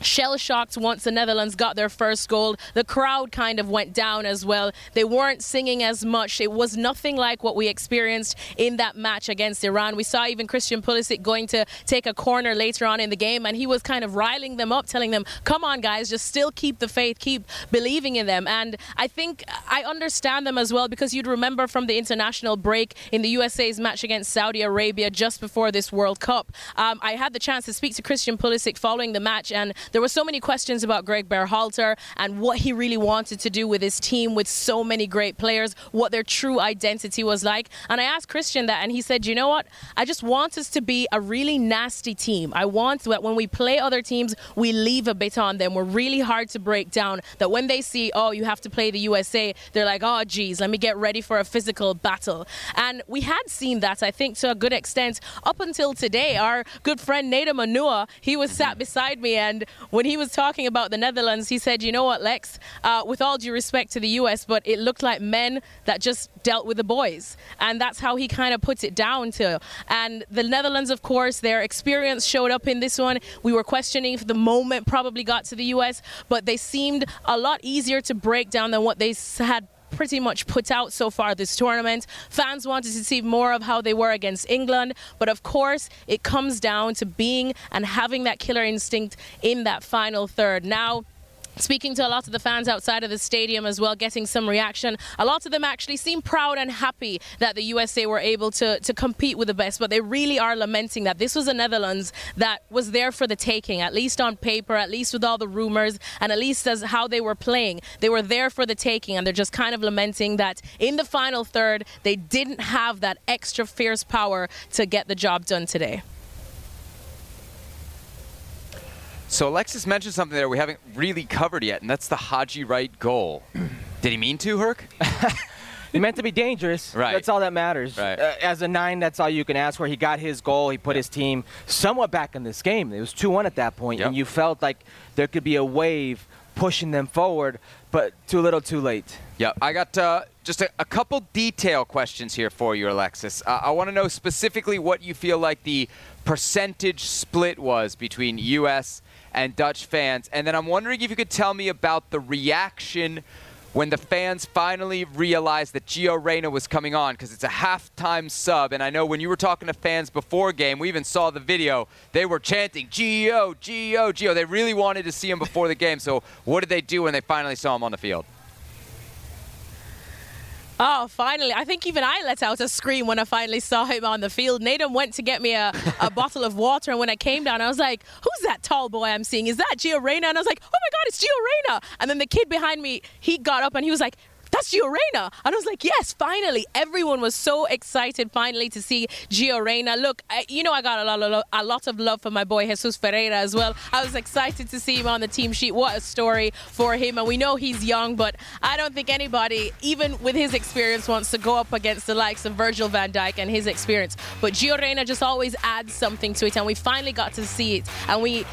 shell shocked once the Netherlands got their first goal. The crowd kind of went down as well. They weren't singing as much. It was nothing like what we experienced in that match against Iran. We saw even Christian Pulisic going to take a corner later on in the game, and he was kind of riling them up, telling them, "Come on, guys, just still keep the faith, keep believing in them." And I think I understand them as well because you'd remember from the international break in the USA's match against Saudi Arabia just before this World Cup. Um, I had the chance to speak to Christian Pulisic following the match, and there were so many questions about Gregg Berhalter and what he really wanted to do with his team with so many great players, what their true identity was like. And I asked Christian that, and he said, You know what? I just want us to be a really nasty team. I want that when we play other teams, we leave a bit on them. We're really hard to break down. That when they see, oh, you have to play the USA, they're like, oh, geez, let me get ready for a physical battle. And we had seen that, I think, to a good extent up until today. Our good friend Nedum Onuoha, he was sat beside me, and when he was talking about the Netherlands, he said, you know what, Lex, uh, with all due respect to the US, but it looked like men that just dealt with the boys. And that's how he kind of puts it down to. And the Netherlands, of course, their experience showed up in this one. We were questioning if the moment probably got to the US, but they seemed a lot easier to break down than what they had pretty much put out so far this tournament. Fans wanted to see more of how they were against England, but of course, it comes down to being and having that killer instinct in that final third. Now, Speaking to a lot of the fans outside of the stadium as well, getting some reaction. A lot of them actually seem proud and happy that the USA were able to, to compete with the best, but they really are lamenting that this was a Netherlands that was there for the taking, at least on paper, at least with all the rumors, and at least as how they were playing. They were there for the taking, and they're just kind of lamenting that in the final third, they didn't have that extra fierce power to get the job done today. So Alexis mentioned something there we haven't really covered yet, and that's the Haji Wright goal. Did he mean to, Herc? He meant to be dangerous. Right. That's all that matters. Right. Uh, as a nine, that's all you can ask for. He got his goal. He put his team somewhat back in this game. It was 2 1 at that point, and you felt like there could be a wave pushing them forward, but too little, too late. Yeah, I got uh, just a, a couple detail questions here for you, Alexis. Uh, I want to know specifically what you feel like the percentage split was between U.S. and Dutch fans, and then I'm wondering if you could tell me about the reaction when the fans finally realized that Gio Reyna was coming on because it's a halftime sub. And I know when you were talking to fans before game, we even saw the video, they were chanting, Gio, Gio, Gio. They really wanted to see him before the game. So what did they do when they finally saw him on the field? Oh, finally. I think even I let out a scream when I finally saw him on the field. Nathan went to get me a, a bottle of water, and when I came down, I was like, Who's that tall boy I'm seeing? Is that Gio Reyna? And I was like, Oh my God, it's Gio Reyna. And then the kid behind me, he got up and he was like, that's Gio Reyna. And I was like, yes, finally. Everyone was so excited finally to see Gio Reyna. Look, I, you know, I got a lot, of a lot of love for my boy Jesus Ferreira as well. I was excited to see him on the team sheet. What a story for him. And we know he's young, but I don't think anybody, even with his experience, wants to go up against the likes of Virgil van Dijk and his experience. But Gio Reyna just always adds something to it. And we finally got to see it. And we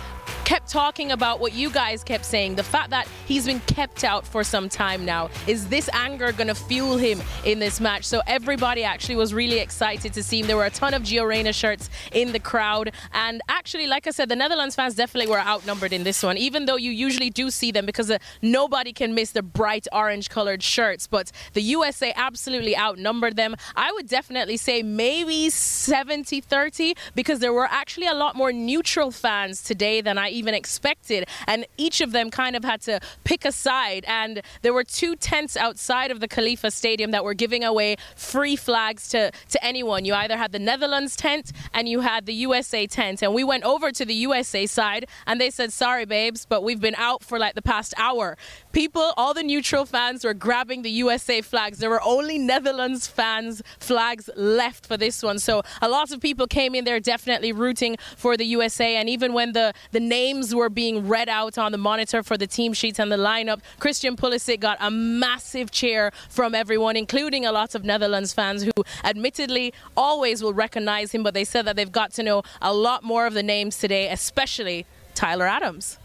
kept talking about what you guys kept saying the fact that he's been kept out for some time now. Is this anger to fuel him in this match? So everybody actually was really excited to see him. There were a ton of Gio Reyna shirts in the crowd. And actually, like I said, the Netherlands fans definitely were outnumbered in this one, even though you usually do see them because uh, nobody can miss the bright orange colored shirts. But the USA absolutely outnumbered them. I would definitely say maybe 70 30 because there were actually a lot more neutral fans today than than I even expected. And each of them kind of had to pick a side. And there were two tents outside of the Khalifa Stadium that were giving away free flags to, to anyone. You either had the Netherlands tent and you had the USA tent. And we went over to the USA side and they said, sorry, babes, but we've been out for like the past hour. People, all the neutral fans were grabbing the USA flags. There were only Netherlands fans flags left for this one. So a lot of people came in there definitely rooting for the USA. And even when the, the names were being read out on the monitor for the team sheets and the lineup, Christian Pulisic got a massive cheer from everyone, including a lot of Netherlands fans who admittedly always will recognize him, but they said that they've got to know a lot more of the names today, especially Tyler Adams.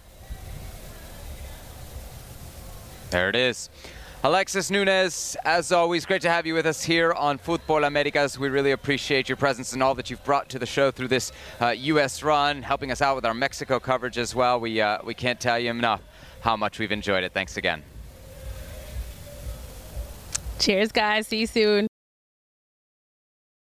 There it is. Alexis Nunes, as always, great to have you with us here on Futbol Americas. We really appreciate your presence and all that you've brought to the show through this uh, U.S. run, helping us out with our Mexico coverage as well. We, uh, we can't tell you enough how much we've enjoyed it. Thanks again. Cheers, guys. See you soon.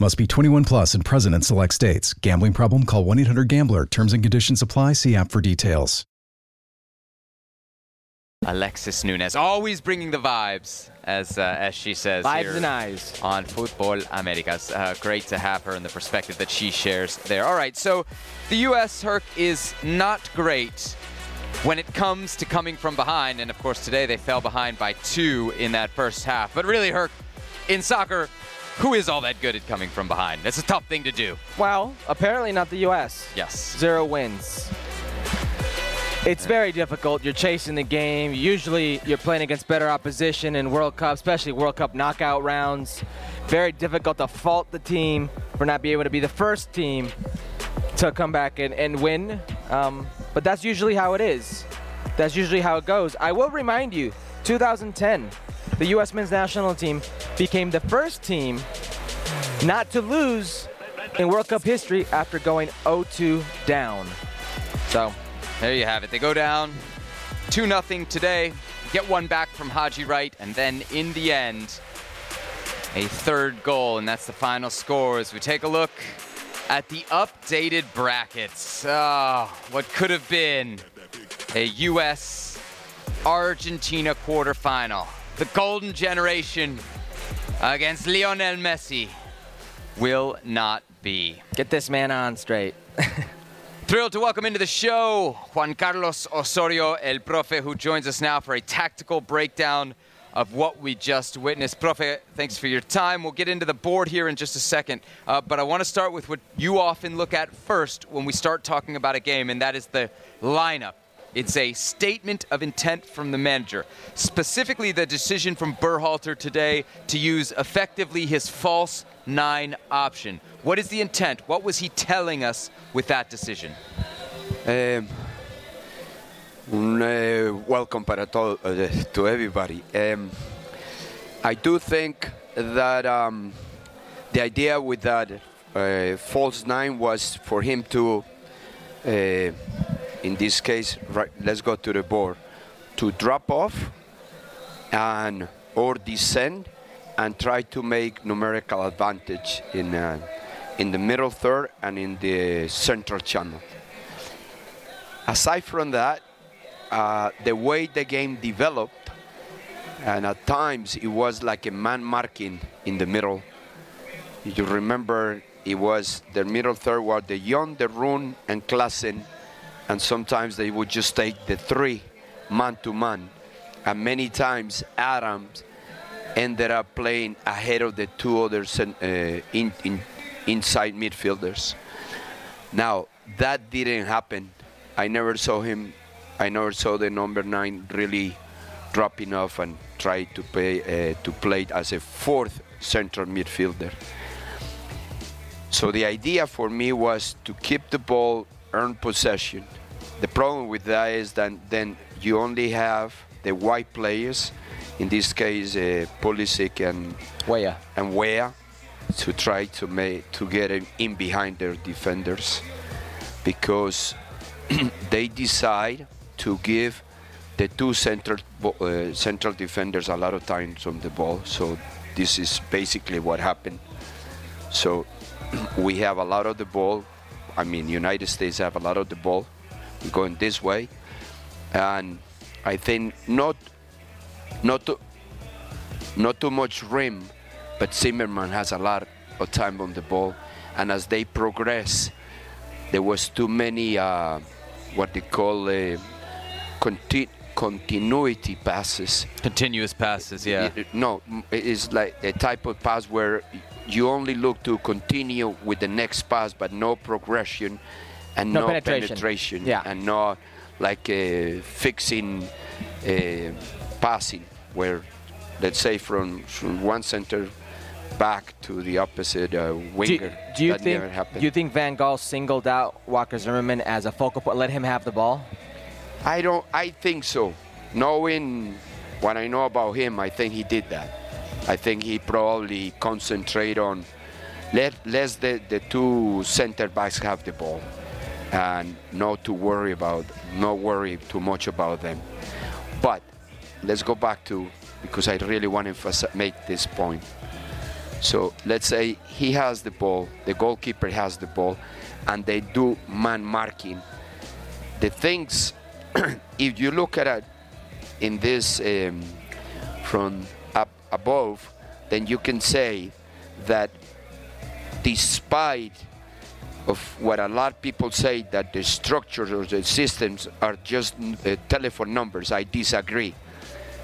Must be 21 plus and present in select states. Gambling problem? Call 1 800 Gambler. Terms and conditions apply. See app for details. Alexis Nunes, always bringing the vibes, as uh, as she says Vibes here and eyes. on Futbol Americas. Uh, great to have her and the perspective that she shares there. All right, so the U.S. Herc is not great when it comes to coming from behind, and of course today they fell behind by two in that first half. But really, Herc, in soccer, who is all that good at coming from behind? That's a tough thing to do. Well, apparently not the U.S. Yes. Zero wins. It's very difficult. You're chasing the game. Usually you're playing against better opposition in World Cup, especially World Cup knockout rounds. Very difficult to fault the team for not being able to be the first team to come back and, and win. Um, but that's usually how it is. That's usually how it goes. I will remind you 2010, the U.S. men's national team became the first team not to lose in World Cup history after going 0-2 down. So There you have it. They go down 2 0 today, get one back from Haji Wright, and then in the end, a third goal, and that's the final score as we take a look at the updated brackets. Ah, what could have been a U.S. Argentina quarterfinal. The golden generation against Lionel Messi will not be. Get this man on straight. Thrilled to welcome into the show Juan Carlos Osorio, El Profe, who joins us now for a tactical breakdown of what we just witnessed. Profe, thanks for your time. We'll get into the board here in just a second, uh, but I want to start with what you often look at first when we start talking about a game, and that is the lineup. It's a statement of intent from the manager, specifically the decision from Berhalter today to use effectively his false nine option. What is the intent? What was he telling us with that decision? Um, un, uh, welcome para uh, to everybody. Um, I do think that um, the idea with that uh, false nine was for him to, uh, in this case, right, let's go to the board, to drop off and or descend and try to make numerical advantage in uh, in the middle third and in the central channel. Aside from that, uh, the way the game developed, and at times it was like a man marking in the middle. You remember it was the middle third were De Jong, De Roon, and Klaassen, and sometimes they would just take the three man to man, and many times Adams ended up playing ahead of the two other uh, in, in, inside midfielders. Now that didn't happen. I never saw him. I never saw the number nine really dropping off and try to play uh, to play as a fourth central midfielder. So the idea for me was to keep the ball, earn possession. The problem with that is that then you only have the white players, in this case uh, Pulisic and Weah. and Weah, to try to make to get in behind their defenders, because they decide to give the two central uh, central defenders a lot of times on the ball. So this is basically what happened. So we have a lot of the ball. I mean, United States have a lot of the ball. Going this way, and I think not not too, not too much Ream, but Zimmerman has a lot of time on the ball, and as they progress, there was too many uh, what they call uh, conti- continuity passes. Continuous passes, yeah. No, it is like a type of pass where you only look to continue with the next pass, but no progression and No no, penetration. penetration, Yeah. and no like uh, fixing uh, passing, where let's say from, from one center back to the opposite uh, Do, winger. do you that think never happened. do you think Van Gaal singled out Walker Zimmerman as a focal point, let him have the ball? I don't. I think so. Knowing what I know about him, I think he did that. I think he probably concentrate on let let the, the two center backs have the ball, and not to worry about not worry too much about them. But let's go back to because I really want to make this point. So let's say he has the ball, the goalkeeper has the ball, and they do man marking. The things, if you look at it in this um, from up above, then you can say that despite of what a lot of people say that the structures or the systems are just uh, telephone numbers, I disagree.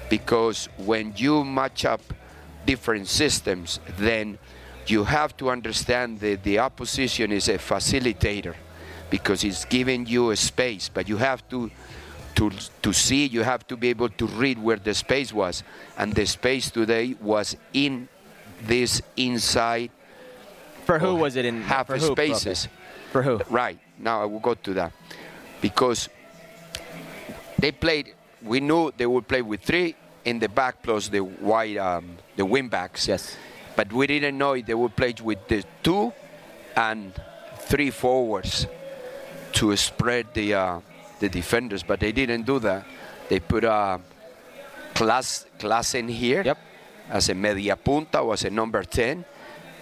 Because when you match up different systems, then you have to understand that the opposition is a facilitator because it's giving you a space, but you have to to to see, you have to be able to read where the space was, and the space today was in this inside. For who was it in half for spaces? For who? Right now, I will go to that because they played. We knew they would play with three in the back plus the wide, um, the wing backs. Yes. But we didn't know if they would play with the two and three forwards to spread the uh, the defenders. But they didn't do that. They put a class class in here yep. as a media punta or as a number ten,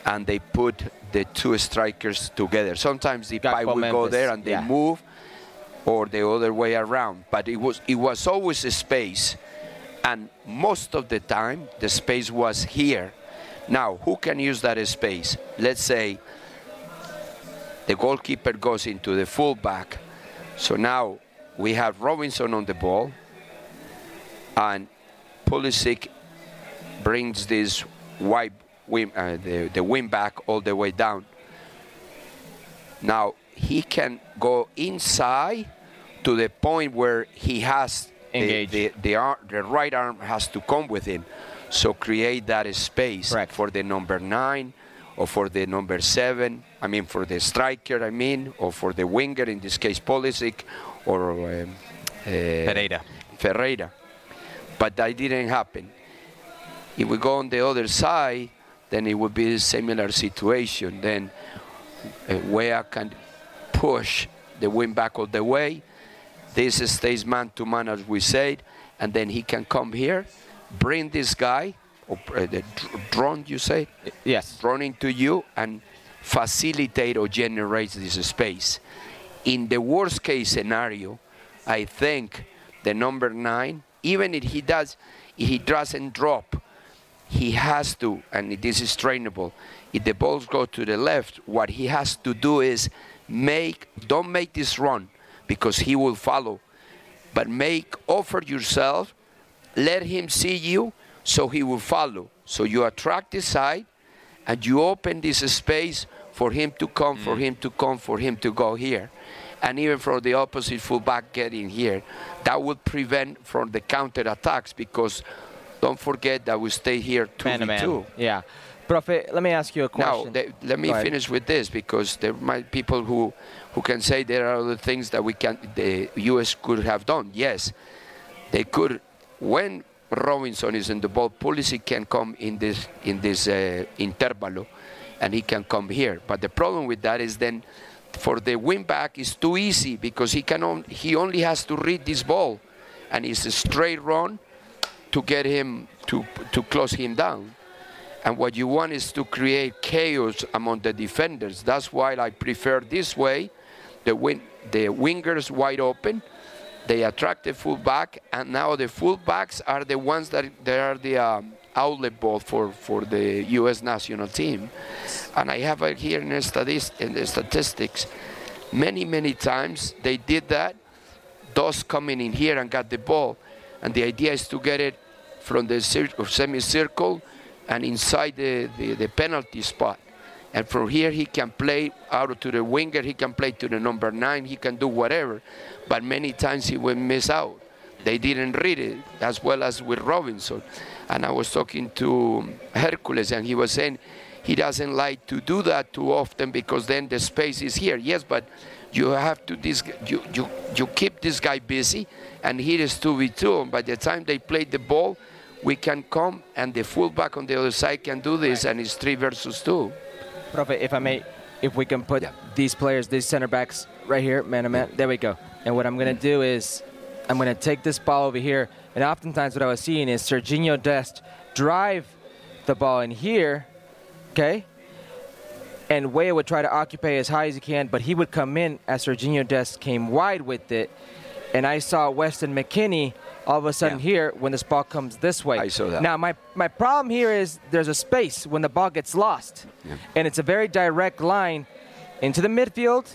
and they put the two strikers together. Sometimes the Gakpo will go there and they yeah. move, or the other way around. But it was it was always a space, and most of the time the space was here. Now, who can use that space? Let's say the goalkeeper goes into the fullback. So now we have Robinson on the ball, and Pulisic brings this wide wing, uh, the, the wing back all the way down. Now he can go inside to the point where he has the, the, the, arm, the right arm has to come with him. So create that space for the number nine or for the number seven. I mean, for the striker, I mean, or for the winger, in this case, Pulisic or um, uh, Pereira. Ferreira. But that didn't happen. If we go on the other side, then it would be a similar situation. Then uh, Weah can push the wing back all the way. This stays man to man, as we said, and then he can come here, bring this guy, or uh, the dr- drone, you say? Yes. Drone into you and facilitate or generate this space. In the worst case scenario, I think the number nine, even if he does, if he doesn't drop, he has to, and this is trainable. If the balls go to the left, what he has to do is make, don't make this run because he will follow, but make, offer yourself, let him see you so he will follow. So you attract the side and you open this space for him to come, for mm. him to come, for him to go here. And even for the opposite fullback getting here, that will prevent from the counter attacks because don't forget that we stay here 2 Man man. 2 Yeah. Prophet, let me ask you a now, question. the- let me finish with this because there might people who, who can say there are other things that we can the U.S. could have done. Yes, they could when Robinson is in the ball, Pulisic can come in this in this uh, intervalo, and he can come here. But the problem with that is then for the wing back is too easy because he can on, he only has to read this ball, and it's a straight run to get him to to close him down. And what you want is to create chaos among the defenders. That's why I prefer this way. The win, the wingers wide open, they attract the fullback, and now the fullbacks are the ones that they are the um, outlet ball for, for the U.S. national team. And I have it here in the, statist- in the statistics. Many, many times they did that. Those coming in here and got the ball, and the idea is to get it from the cir- semicircle and inside the, the, the penalty spot. And from here, he can play out to the winger, he can play to the number nine, he can do whatever. But many times he will miss out. They didn't read it, as well as with Robinson. And I was talking to Herculez, and he was saying he doesn't like to do that too often because then the space is here. Yes, but you have to this you, you, you keep this guy busy, and here is 2v2. And by the time they play the ball, we can come, and the fullback on the other side can do this, and it's three versus two. Profe, if I may, if we can put these players, these center backs right here, man to man. There we go. And what I'm going to do is I'm going to take this ball over here. And oftentimes what I was seeing is Serginho Dest drive the ball in here, okay? And Weah would try to occupy as high as he can, but he would come in as Serginho Dest came wide with it. And I saw Weston McKennie all of a sudden here when this ball comes this way. I saw that. Now, my, my problem here is there's a space when the ball gets lost. And it's a very direct line into the midfield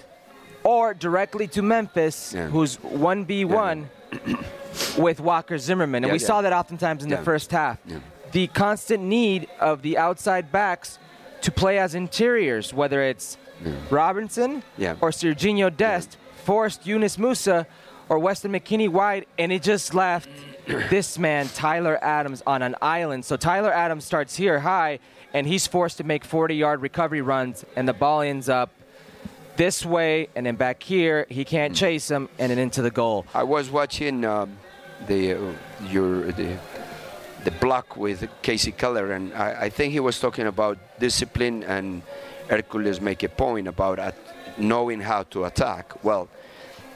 or directly to Memphis, Yeah. who's 1v1 with Walker Zimmerman. And Yeah, we yeah. saw that oftentimes in Yeah. the first half. Yeah. The constant need of the outside backs to play as interiors, whether it's Robinson Yeah. or Serginho Dest, forced Yunus Musah or Weston McKennie wide, and it just left this man, Tyler Adams, on an island. So Tyler Adams starts here high, and he's forced to make 40 yard recovery runs, and the ball ends up this way and then back here. He can't chase him, and then into the goal. I was watching um, the uh, your the the block with Kasey Keller, and I, I think he was talking about discipline, and Herculez make a point about at knowing how to attack. Well,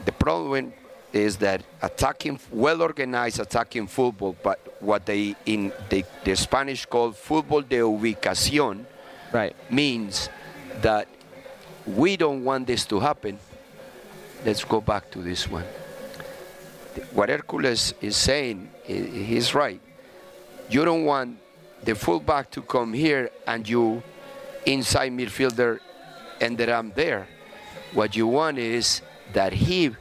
the problem is that attacking, well-organized attacking football, but what they in the, the Spanish call football de ubicación, right, means that we don't want this to happen. Let's go back to this one what Herculez is saying, he's right. You don't want the fullback to come here and you, inside midfielder, ended up there. What you want is that he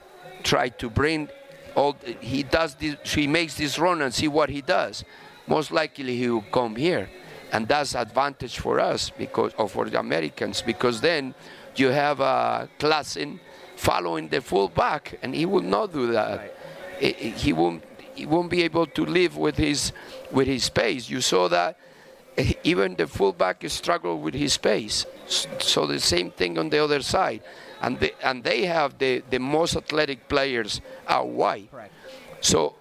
try to bring all. He does this. He makes this run and see what he does. Most likely he will come here, and that's advantage for us because, or for the Americans, because then you have a Klaassen following the fullback, and he will not do that i- he won't he won't be able to live with his with his space. You saw that even the fullback struggled with his pace. So the same thing on the other side, and they, and they have the, the most athletic players out wide. So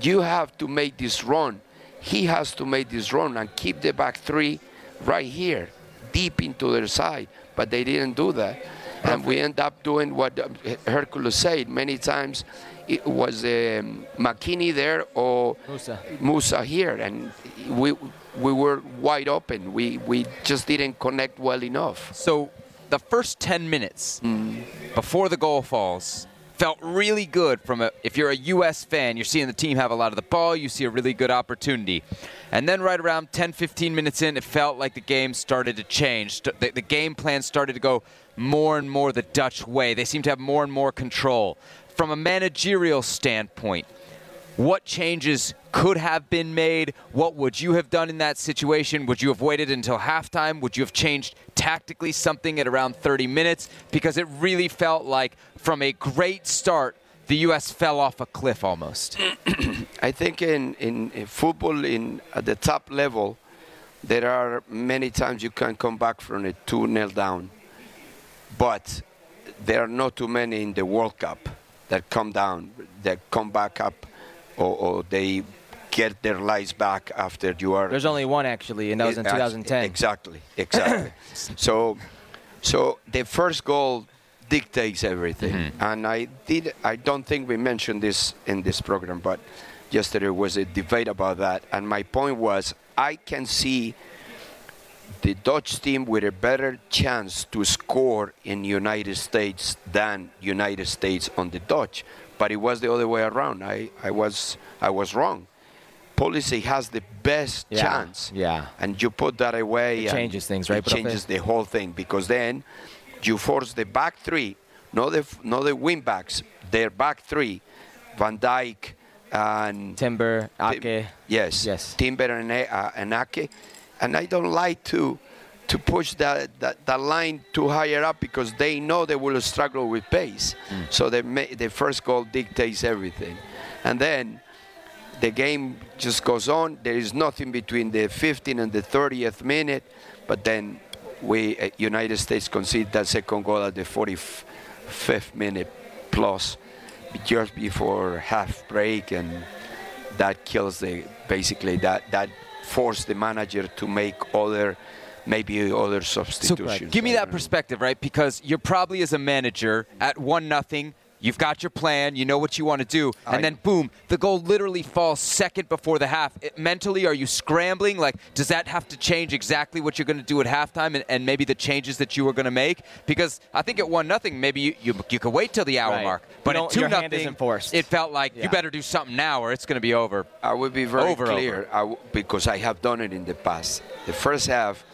you have to make this run. He has to make this run and keep the back three right here, deep into their side. But they didn't do that. And we end up doing what um, Herculez said many times. It was um, McKennie there or Musah. Musah here, and we we were wide open. We we just didn't connect well enough. So the first 10 minutes mm. before the goal falls felt really good from a if you're a US fan, you're seeing the team have a lot of the ball, you see a really good opportunity. And then right around 10 15 minutes in, it felt like the game started to change. The, the game plan started to go more and more the Dutch way. They seemed to have more and more control. From a managerial standpoint, what changes could have been made? What would you have done in that situation? Would you have waited until halftime? Would you have changed tactically something at around 30 minutes? Because it really felt like from a great start, the U.S. fell off a cliff almost. I think in, in, in football in at the top level, there are many times you can come back from a 2 0 down. But there are not too many in the World Cup that come down, that come back up, or, or they get their lives back after you are. There's only one actually, and that was in 2010. Exactly, exactly. so, so the first goal dictates everything, Mm-hmm. and I did. I don't think we mentioned this in this program, but yesterday was a debate about that, and my point was I can see the Dutch team with a better chance to score in United States than United States on the Dutch, but it was the other way around. I, I was I was wrong. Pulisic has the best Yeah, chance. yeah. And you put that away. It changes things, right, It changes the whole thing because then you force the back three, not the not the wing backs, their back three, Van Dijk and Timber, Ake. Yes. Yes. Timber and, uh, and Ake. And I don't like to to push that, that, that line too higher up because they know they will struggle with pace. So the, ma- the first goal dictates everything. And then the game just goes on. There is nothing between the 15th and the 30th minute. But then we, uh, United States concede that second goal at the 45th minute plus just before half break and that kills the basically that that forced the manager to make other maybe other substitutions. Give me that perspective, right? Because you're probably as a manager at one nothing. You've got your plan. You know what you want to do, and I- then boom, the goal literally falls second before the half. It, mentally, are you scrambling? Like, does that have to change exactly what you're going to do at halftime, and, and maybe the changes that you were going to make? Because I think at one nothing, maybe you, you you could wait till the hour Right. mark, but don't- at two nothing, it felt like Yeah. you better do something now, or it's going to be over. I will be very Over, clear over. I w- because I have done it in the past. The first half,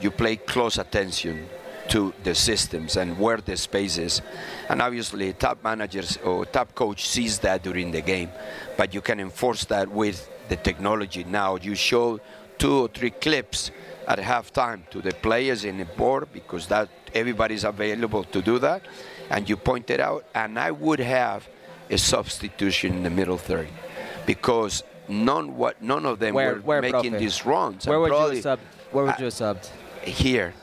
you play close attention to the systems and where the space is. And obviously, top managers or top coach sees that during the game, but you can enforce that with the technology now. You show two or three clips at halftime to the players in the board because that everybody's available to do that, and you point it out. And I would have a substitution in the middle third because none what none of them Where- were where, making profe? these runs. Where would you probably- have subbed? Where would you have subbed? Here,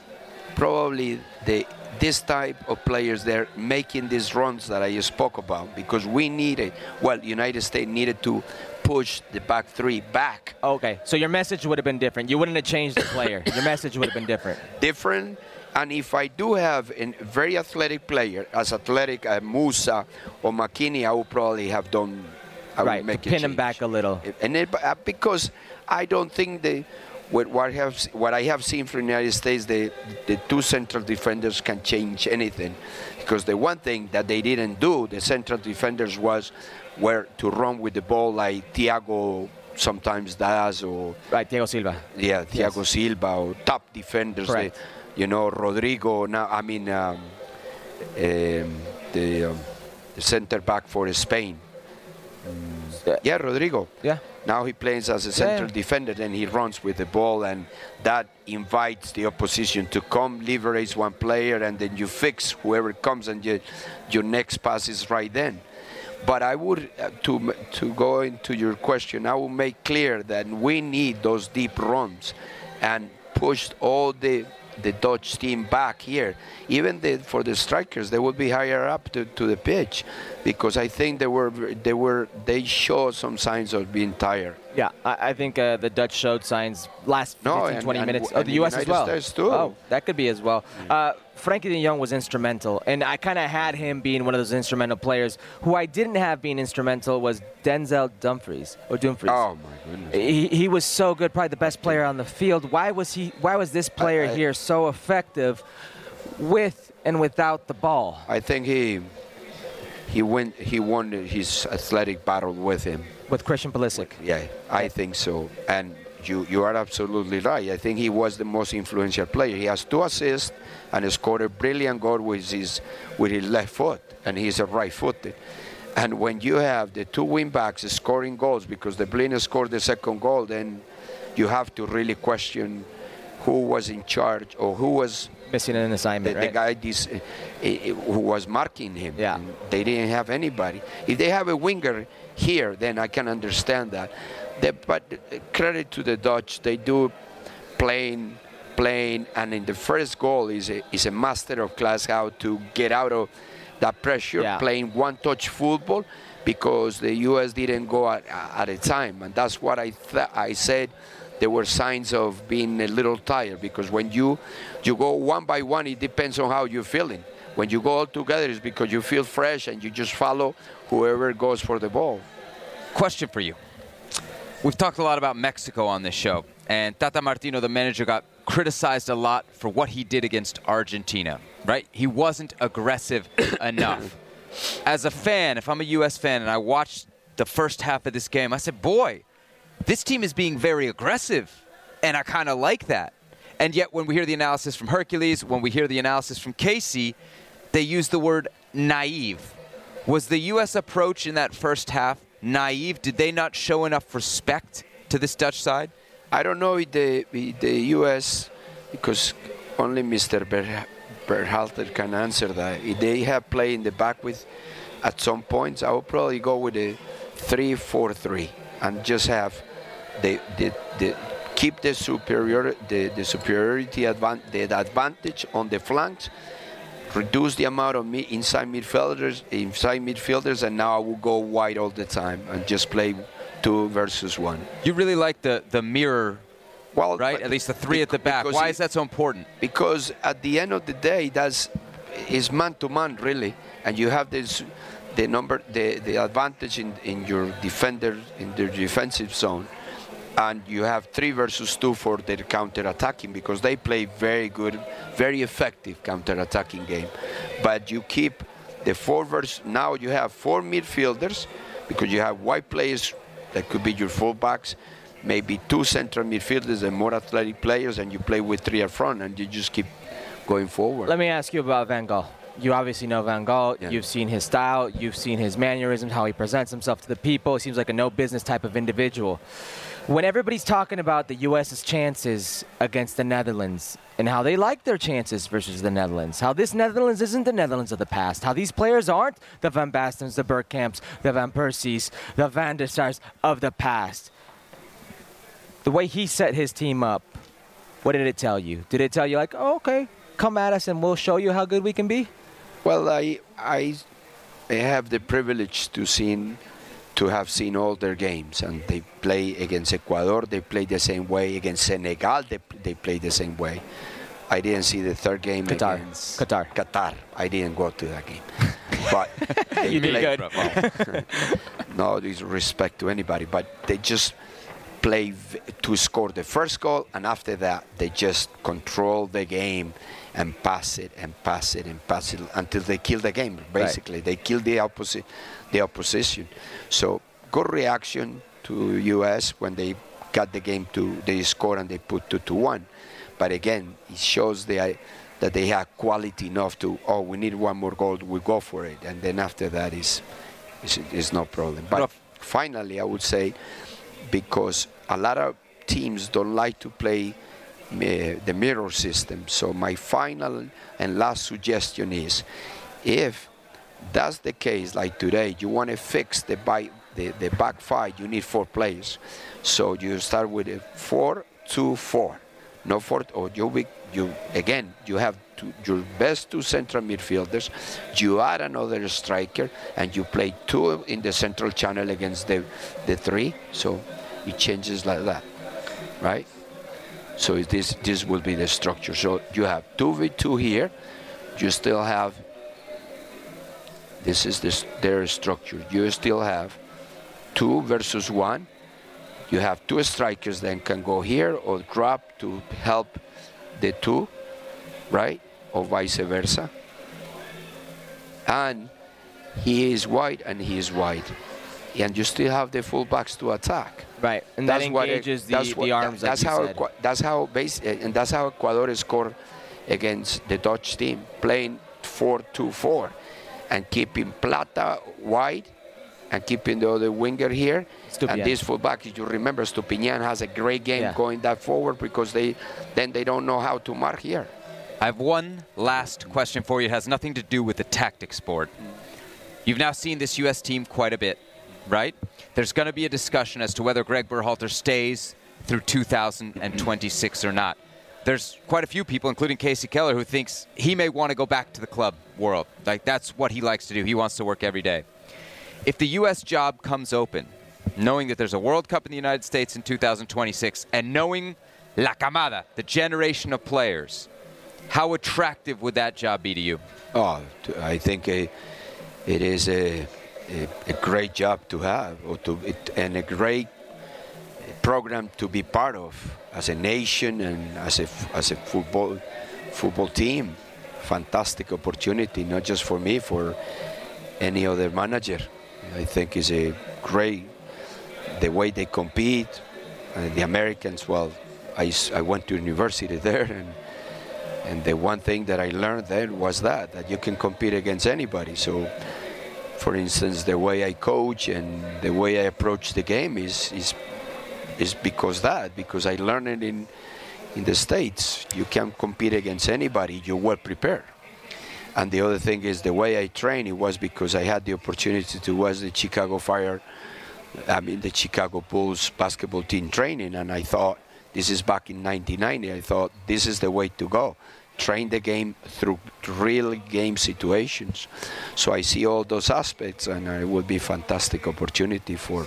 probably the this type of players they're making these runs that I spoke about because we needed well United States needed to push the back three back Okay, so your message would have been different. You wouldn't have changed the player. your message would have been different. different and if I do have a very athletic player as athletic as Musah or McKennie I would probably have done I would right, make to pin him back a little. and it, uh, because I don't think the what what I have what I have seen from the United States, the the two central defenders can change anything, because the one thing that they didn't do, the central defenders was where to run with the ball like Thiago sometimes does, or right Thiago Silva. Yeah, Thiago Silva or top defenders. They, you know, Rodrigo. Now I mean um, um, the, um, the center back for Spain. Yeah, Rodrigo. Yeah. Now he plays as a central yeah. defender, and he runs with the ball, and that invites the opposition to come, leverage one player, and then you fix whoever comes, and you, your next pass is right then. But I would, uh, to to go into your question, I will make clear that we need those deep runs, and push all the the Dutch team back here. Even the, for the strikers, they would be higher up to, to the pitch, because I think they were they were they show some signs of being tired. Yeah, I, I think uh, the Dutch showed signs last 15, No, and- 20 and minutes. w- Oh, the U.S. as United well. States too. Oh, that could be as well. Uh, Frenkie de Jong was instrumental, and I kind of had him being one of those instrumental players. Who I didn't have being instrumental was Denzel Dumfries or Dumfries. Oh my goodness. He, he was so good, probably the best player on the field. Why was he? Why was this player I- here so effective with and without the ball? I think he he went he won his athletic battle with him. With Christian Pulisic. Yeah, I think so. And you you are absolutely right. I think he was the most influential player. He has two assists and scored a brilliant goal with his with his left foot, and he's a right-footed. And when you have the two wing backs scoring goals because the Blind scored the second goal, then you have to really question who was in charge or who was missing an assignment. the, the guy this, uh, uh, who was marking him. Yeah. They didn't have anybody. If they have a winger here, then I can understand that. The- but credit to the Dutch, they do playing, playing, and in the first goal is a, is a master of class how to get out of that pressure, Yeah. playing one-touch football, because the U.S. didn't go at, at a time, and that's what I th- I said. There were signs of being a little tired because when you you go one by one, it depends on how you're feeling. When you go all together, it's because you feel fresh and you just follow whoever goes for the ball. Question for you. We've talked a lot about Mexico on this show, and Tata Martino, the manager, got criticized a lot for what he did against Argentina, right? He wasn't aggressive enough. As a fan, if I'm a U.S. fan and I watched the first half of this game, I said, boy, this team is being very aggressive, and I kind of like that. And yet, when we hear the analysis from Herculez, when we hear the analysis from Kasey, they use the word naive. Was the U.S. approach in that first half naive? Did they not show enough respect to this Dutch side? I don't know if the if the U.S. because only Mr. Ber- Berhalter can answer that. If they have played in the back with, at some points, I would probably go with a three-four-three and just have the the, the keep the superior the, the superiority advan- the advantage on the flanks. Reduce the amount of mi- inside midfielders, inside midfielders, and now I will go wide all the time and just play two versus one. You really like the, the mirror, well, right? At least the three at the back. Why it- is that so important? because at the end of the day that's is man to man really and you have this the number the, the advantage in, in your defender in the defensive zone and you have three versus two for their counter-attacking because they play very good very effective counter-attacking game but you keep the four versus now you have four midfielders because you have wide players that could be your fullbacks maybe two central midfielders and more athletic players and you play with three up front and you just keep going forward Let me ask you about Van Gaal. You obviously know Van Gaal. You've seen his style. You've seen his mannerisms, how he presents himself to the people. He seems like a no business type of individual. When everybody's talking about the U.S.'s chances against the Netherlands and how they like their chances versus the Netherlands, how this Netherlands isn't the Netherlands of the past, how these players aren't the Van Bastens, the Bergkamps, the Van Persies, the Van der Sars of the past. The way he set his team up, what did it tell you? Did it tell you like, oh, okay, come at us and we'll show you how good we can be? Well, I I have the privilege to seen to have seen all their games, and they play against Ecuador. They play the same way against Senegal. They they play the same way. I didn't see the third game Qatar. against Qatar. Qatar. I didn't go to that game, but You did good. well. no disrespect to anybody, but they just play to score the first goal, and after that they just control the game and pass it and pass it and pass it until they kill the game. Basically, they kill the opposite, the opposition. So good reaction to U.S. when they got the game to they score and they put two to one. But again, it shows the, that they have quality enough to oh we need one more goal we go for it and then after that is is, is no problem. But finally, I would say because a lot of teams don't like to play uh, the mirror system. So my final and last suggestion is, if that's the case, like today, you want to fix the, by, the the back five, you need four players. So you start with a four, two, four, no four, or you be, you again you have two, your best two central midfielders. You add another striker, and you play two in the central channel against the the three. So it changes like that, right? So this this will be the structure. So you have two v two here. You still have. This is this their structure. You still have two versus one. You have two strikers then can go here or drop to help the two, right? Or vice versa. And he is wide and he is wide. And you still have the fullbacks to attack. Right, and that what it- engages the- that's the arms like That's you how said. That's how base eh, and that's how Ecuador scored against the Dutch team, playing 4-2-4 and keeping Plata wide and keeping the other winger here. Stupian. And this fullback, if you remember, Estupiñán has a great game Yeah. going that forward because they then they don't know how to mark here. I have one last question for you. It has nothing to do with the tactics board. You've now seen this U.S. team quite a bit, right? There's going to be a discussion as to whether Gregg Berhalter stays through 2026 or not. There's quite a few people, including Kasey Keller, who thinks he may want to go back to the club world. Like that's what he likes to do. He wants to work every day. If the U.S. job comes open, knowing that there's a World Cup in the United States in 2026, and knowing La Camada, the generation of players, how attractive would that job be to you? Oh, I think it is a, a, a great job to have, or to it, and a great program to be part of as a nation and as a as a football football team. Fantastic opportunity, not just for me, for any other manager. I think is a great the way they compete. Uh, the Americans, well, I, I went to university there and. And the one thing that I learned then was that that you can compete against anybody. So, for instance, the way I coach and the way I approach the game is is is because that because I learned it in in the states. You can compete against anybody. You're well prepared. And the other thing is the way I train. It was because I had the opportunity to watch the Chicago Fire, I mean the Chicago Bulls basketball team training, and I thought this is back in 1990. I thought this is the way to go. Train the game through real game situations. So I see all those aspects, and it would be a fantastic opportunity for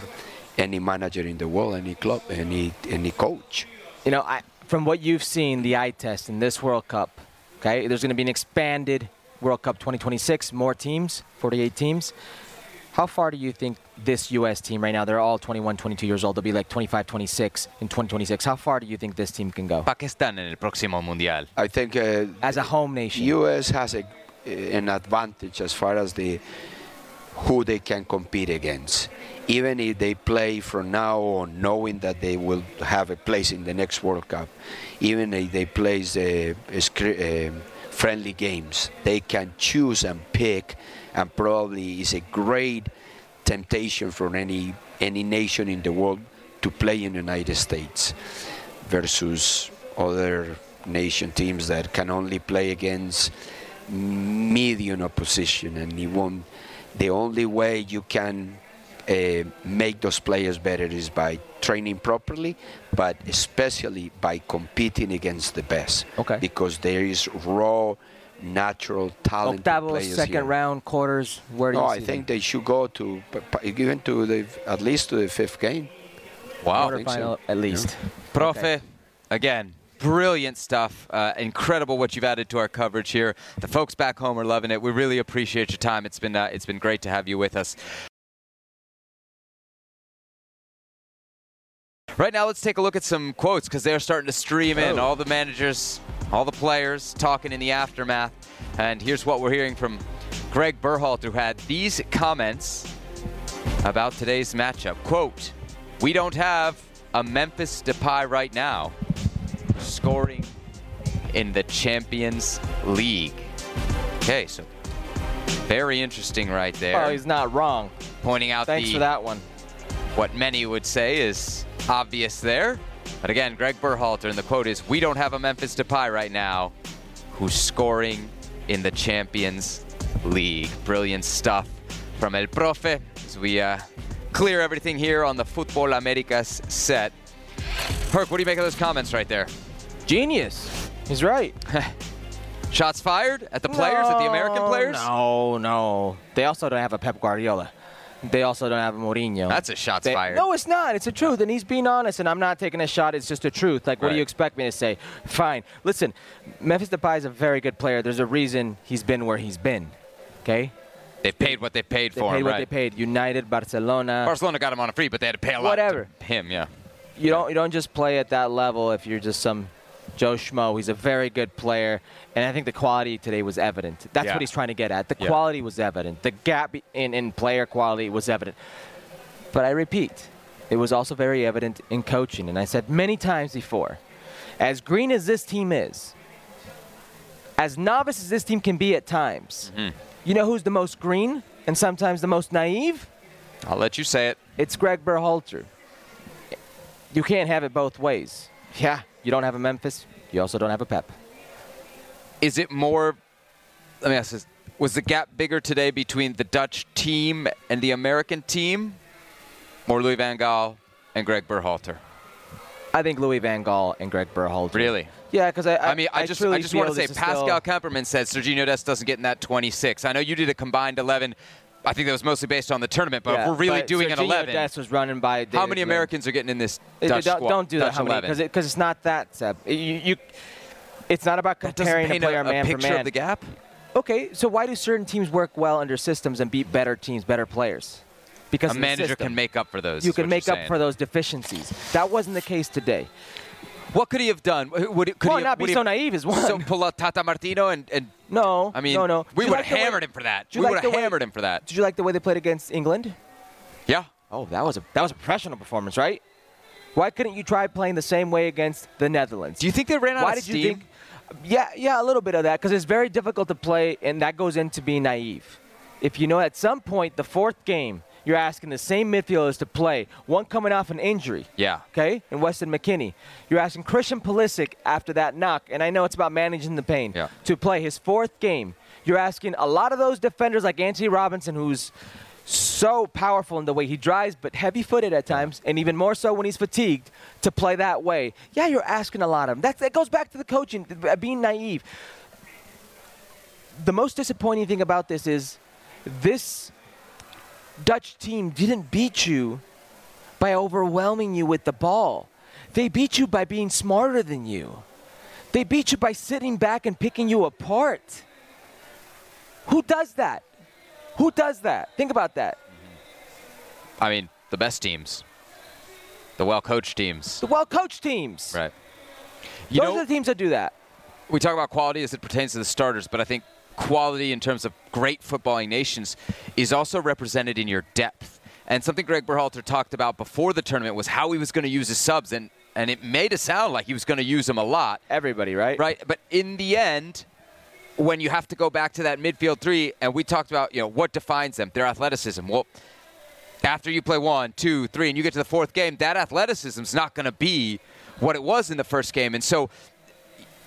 any manager in the world, any club, any any coach. You know, I, from what you've seen, the eye test in this World Cup, okay, there's going to be an expanded World Cup 2026, more teams, 48 teams. How far do you think this U.S. team right now, they're all 21, 22 years old, they'll be like 25, 26 in 2026. How far do you think this team can go? ¿Para qué están en el próximo mundial? I think uh, As a home nation. U.S. has a, an advantage as far as the who they can compete against. Even if they play from now on, knowing that they will have a place in the next World Cup, even if they play uh, um friendly games, they can choose and pick, and probably is a great temptation for any any nation in the world to play in the United States versus other nation teams that can only play against medium opposition and it won't the only way you can uh, make those players better is by training properly but especially by competing against the best Okay. because there is raw natural talent Octavos, players second here. round, quarters, where do no you i see think they should go to p- p- even to the at least to the fifth game Wow. I think so. At least. Profe, again, brilliant stuff. Uh, incredible what you've added to our coverage here. The folks back home are loving it. We really appreciate your time. It's been uh, it's been great to have you with us. Right now, let's take a look at some quotes because they're starting to stream in. Oh. All the managers, all the players talking in the aftermath. And here's what we're hearing from Gregg Berhalter, who had these comments about today's matchup. Quote, we don't have a Memphis Depay right now scoring in the Champions League. Okay, so very interesting right there. Oh, he's not wrong. Pointing out Thanks the, for that one. what many would say is obvious there. But again, Gregg Berhalter, and the quote is, we don't have a Memphis Depay right now who's scoring in the Champions League. Brilliant stuff from El Profe as we uh, clear everything here on the Futbol Americas set. Herc, what do you make of those comments right there? Genius. He's right. Shots fired at the players, at the American players? No, no. They also don't have a Pep Guardiola. They also don't have a Mourinho. That's a shots They- fired. No, it's not. It's the truth, and he's being honest. And I'm not taking a shot. It's just the truth. Like, what do you expect me to say? Fine. Listen, Memphis Depay is a very good player. There's a reason he's been where he's been. Okay. They've paid what they paid They for paid him, what right? they paid. United, Barcelona. Barcelona got him on a free, but they had to pay a lot Whatever. to him, yeah. you don't you don't just play at that level if you're just some Joe Schmo. He's a very good player, and I think the quality today was evident. That's Yeah. what he's trying to get at. The Yeah. quality was evident. The gap in, in player quality was evident. But I repeat, it was also very evident in coaching. And I said many times before, as green as this team is, as novice as this team can be at times, Mm-hmm. you know who's the most green and sometimes the most naive? I'll let you say it. It's Gregg Berhalter. You can't have it both ways. Yeah, you don't have a Memphis. You also don't have a Pep. Is it more? Let me ask this: Was the gap bigger today between the Dutch team and the American team, or Louis Van Gaal and Gregg Berhalter? I think Louis Van Gaal and Gregg Berhalter. Really? Yeah, because I, I, mean, I, just, I just want to say, Pascal still- Kemperman said Serginho Dest doesn't get in that 26. I know you did a combined 11. I think that was mostly based on the tournament, but Yeah, if we're really doing an 11, Dest was running by. how many Americans are getting in this It- Dutch don't, squad? don't do that, Dutch how many? 11? Because it's not that, Seb. You, you, it's not about That doesn't comparing a paint a- player a man picture for of the gap? Okay, so why do certain teams work well under systems and beat better teams, better players? Because a manager system. can make up for those. You can make up saying. for those deficiencies. That wasn't the case today. What could he have done? Would could Well, he not be so naive is one. So pull out Tata Martino and, and No, I mean, no, no. we would like have the way- hammered him for that. Did you We like would have way- hammered him for that. Did you like the way they played against England? Yeah. Oh, that was a that was a professional performance, right? Why couldn't you try playing the same way against the Netherlands? Do you think they ran out Why of did steam? you think? Yeah, yeah, a little bit of that because it's very difficult to play, and that goes into being naive. If you know at some point the fourth game, you're asking the same midfielders to play, one coming off an injury. Yeah. Okay, and Weston McKennie. You're asking Christian Pulisic after that knock, and I know it's about managing the pain, Yeah. to play his fourth game. You're asking a lot of those defenders like Antonee Robinson, who's so powerful in the way he drives, but heavy-footed at times, and even more so when he's fatigued, to play that way. Yeah, you're asking a lot of them. That's, that goes back to the coaching, uh, being naive. The most disappointing thing about this is this Dutch team didn't beat you by overwhelming you with the ball. They beat you by being smarter than you. They beat you by sitting back and picking you apart. Who does that? Who does that? Think about that. I mean, the best teams, the well-coached teams. The well coached teams. Right. You Those know, are the teams that do that. we talk about quality as it pertains to the starters, but I think quality in terms of great footballing nations is also represented in your depth. And something Gregg Berhalter talked about before the tournament was how he was going to use his subs, and and it made it sound like he was going to use them a lot. Everybody, right? Right. But in the end, when you have to go back to that midfield three, and we talked about you know what defines them, their athleticism. Well, after you play one, two, three, and you get to the fourth game, that athleticism is not going to be what it was in the first game. And so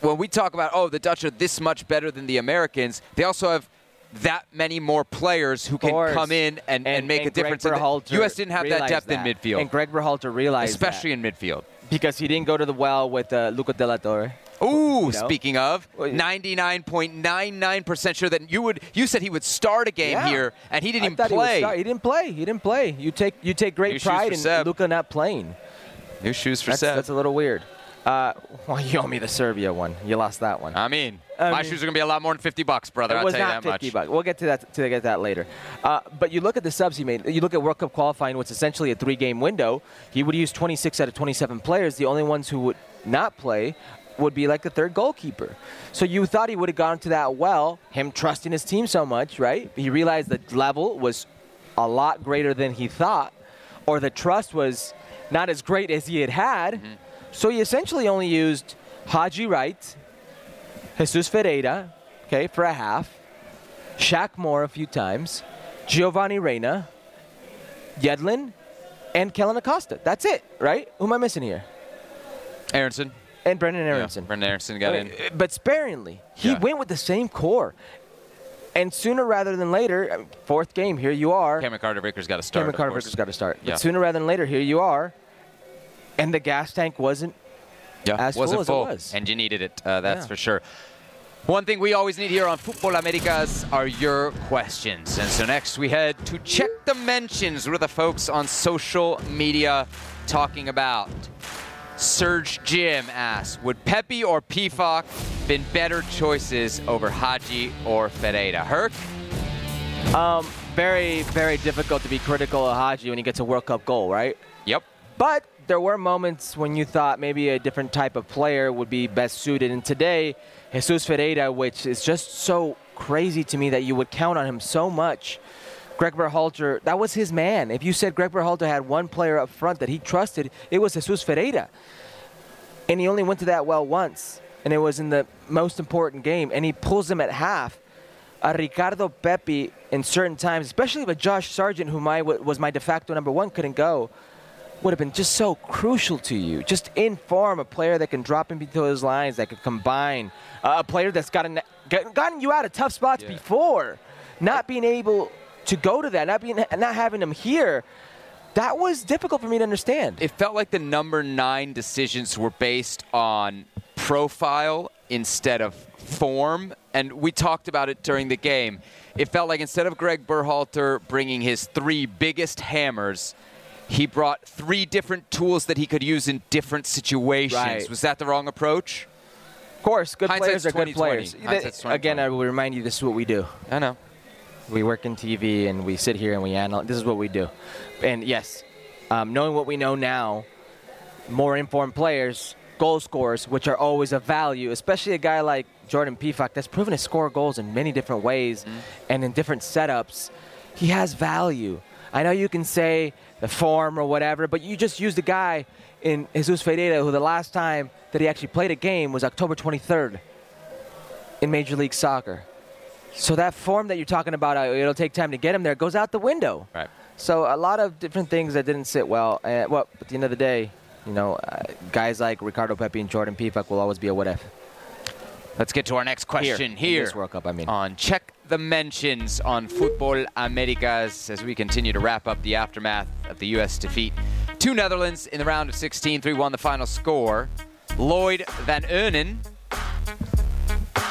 when we talk about, oh, the Dutch are this much better than the Americans, they also have that many more players who can course. come in and, and, make a Gregg difference. And the Berhalter U.S. didn't have that depth that. in midfield, And Gregg Berhalter realized that. especially in midfield. because he didn't go to the well with uh, Luca De La Torre. Ooh, You know? speaking of, 99.99% sure that you would. You said he would start a game Yeah. here, and he didn't I even thought He, play. he didn't play. He didn't play. You take you take great New pride in Luca not playing. New shoes for That's, Seb. that's a little weird. Uh, well, you owe me the Serbia one. You lost that one. I mean, I my mean- shoes are gonna be a lot more than 50 bucks, brother. I'll tell you that 50 much. bucks. We'll get to that to get that later. Uh, but you look at the subs he made. You look at World Cup qualifying, what's essentially a three-game window. He would use 26 out of 27 players. The only ones who would not play would be like the third goalkeeper. So you thought he would have gone to that well, him trusting his team so much, right? He realized the level was a lot greater than he thought, or the trust was not as great as he had had. Mm-hmm. So he essentially only used Haji Wright, Jesus Ferreira, okay, for a half, Shaq Moore a few times, Giovanni Reyna, Yedlin, and Kellyn Acosta. That's it, right? Who am I missing here? Aaronson. And Brenden Yeah, Aaronson. Brenden Aaronson got in. Uh, But sparingly. He Yeah. went with the same core. And sooner rather than later, fourth game, here you are. Cameron Carter Vickers got to start. Cameron Carter. Vickers got to start. Yeah. But sooner rather than later, here you are. And the gas tank wasn't Yeah, as wasn't full as full, it was. and you needed it. Uh, that's Yeah. for sure. One thing we always need here on Futbol Americas are your questions. And so next we head to check the mentions. What are the folks on social media talking about? Serge Jim asks, would Pepi or Pefok been better choices over Haji or Ferreira? Herc? Um, very, very difficult to be critical of Haji when he gets a World Cup goal, right? Yep. But there were moments when you thought maybe a different type of player would be best suited. And today, Jesus Ferreira, which is just so crazy to me that you would count on him so much. Gregg Berhalter, that was his man. If you said Gregg Berhalter had one player up front that he trusted, it was Jesus Ferreira. And he only went to that well once, and it was in the most important game, and he pulls him at half. A Ricardo Pepi in certain times, especially with Josh Sargent, who my, was my de facto number one, couldn't go, would have been just so crucial to you. Just in form, a player that can drop in between those lines, that could combine, uh, a player that's gotten, gotten you out of tough spots before. Not being able to go to that, not being, not having him here, that was difficult for me to understand. It felt like the number nine decisions were based on profile instead of form. And we talked about it during the game. It felt like instead of Gregg Berhalter bringing his three biggest hammers, he brought three different tools that he could use in different situations. Right. Was that the wrong approach? Of course, good Hindsight's players are good players. Hindsight's 20/20. Again, I will remind you, this is what we do. I know. We work in TV and we sit here and we analyze. This is what we do. And yes, um, knowing what we know now, more informed players, goal scorers, which are always of value, especially a guy like Jordan Pefok that's proven to score goals in many different ways and in different setups. He has value. I know you can say the form or whatever, but you just used a guy in Jesus Ferreira who the last time that he actually played a game was October 23rd in Major League Soccer. So that form that you're talking about, uh, it'll take time to get him there, goes out the window. Right. So a lot of different things that didn't sit well. Uh, well, at the end of the day, you know, uh, guys like Ricardo Pepi and Jordan Pefok will always be a what if. Let's get to our next question here, this World Cup, I mean. on Check the Mentions on Futbol Americas as we continue to wrap up the aftermath of the U.S. defeat to Netherlands in the round of 16. 3 1 the final score. Lloyd Van Eunen.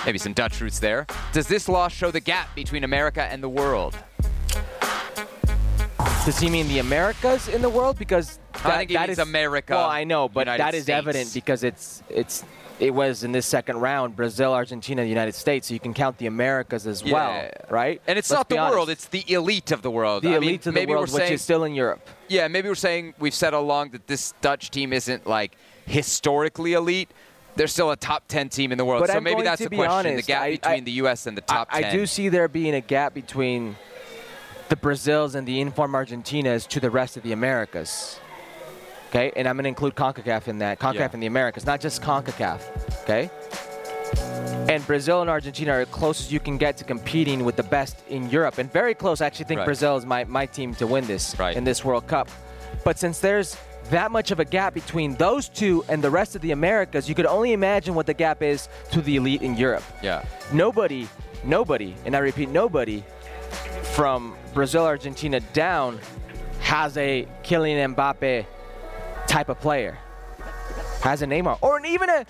Maybe some Dutch roots there. Does this loss show the gap between America and the world? Does he mean the Americas in the world? Because I think that is America, Well, I know, but United that is States. evident because it's it's it was in this second round Brazil, Argentina, the United States. So you can count the Americas as well, right? And it's Let's not the honest. world, it's the elite of the world. the I mean, elite of the maybe world, we're which saying, is still in Europe. Yeah, maybe we're saying we've said all along that this Dutch team isn't like historically elite. They're still a top 10 team in the world. But so I'm maybe that's the question honest, the gap I- between I- the U.S. and the top I, 10. I do see there being a gap between the Brazils and the informed Argentinas to the rest of the Americas. Okay, and I'm going to include CONCACAF in that. CONCACAF Yeah. in the Americas, not just CONCACAF. Okay. And Brazil and Argentina are as close as you can get to competing with the best in Europe, and very close. I actually think Right. Brazil is my, my team to win this Right. in this World Cup. But since there's that much of a gap between those two and the rest of the Americas, you could only imagine what the gap is to the elite in Europe yeah. nobody, nobody, and I repeat, nobody from Brazil, Argentina down has a Kylian Mbappe type of player. Has a Neymar, or even a,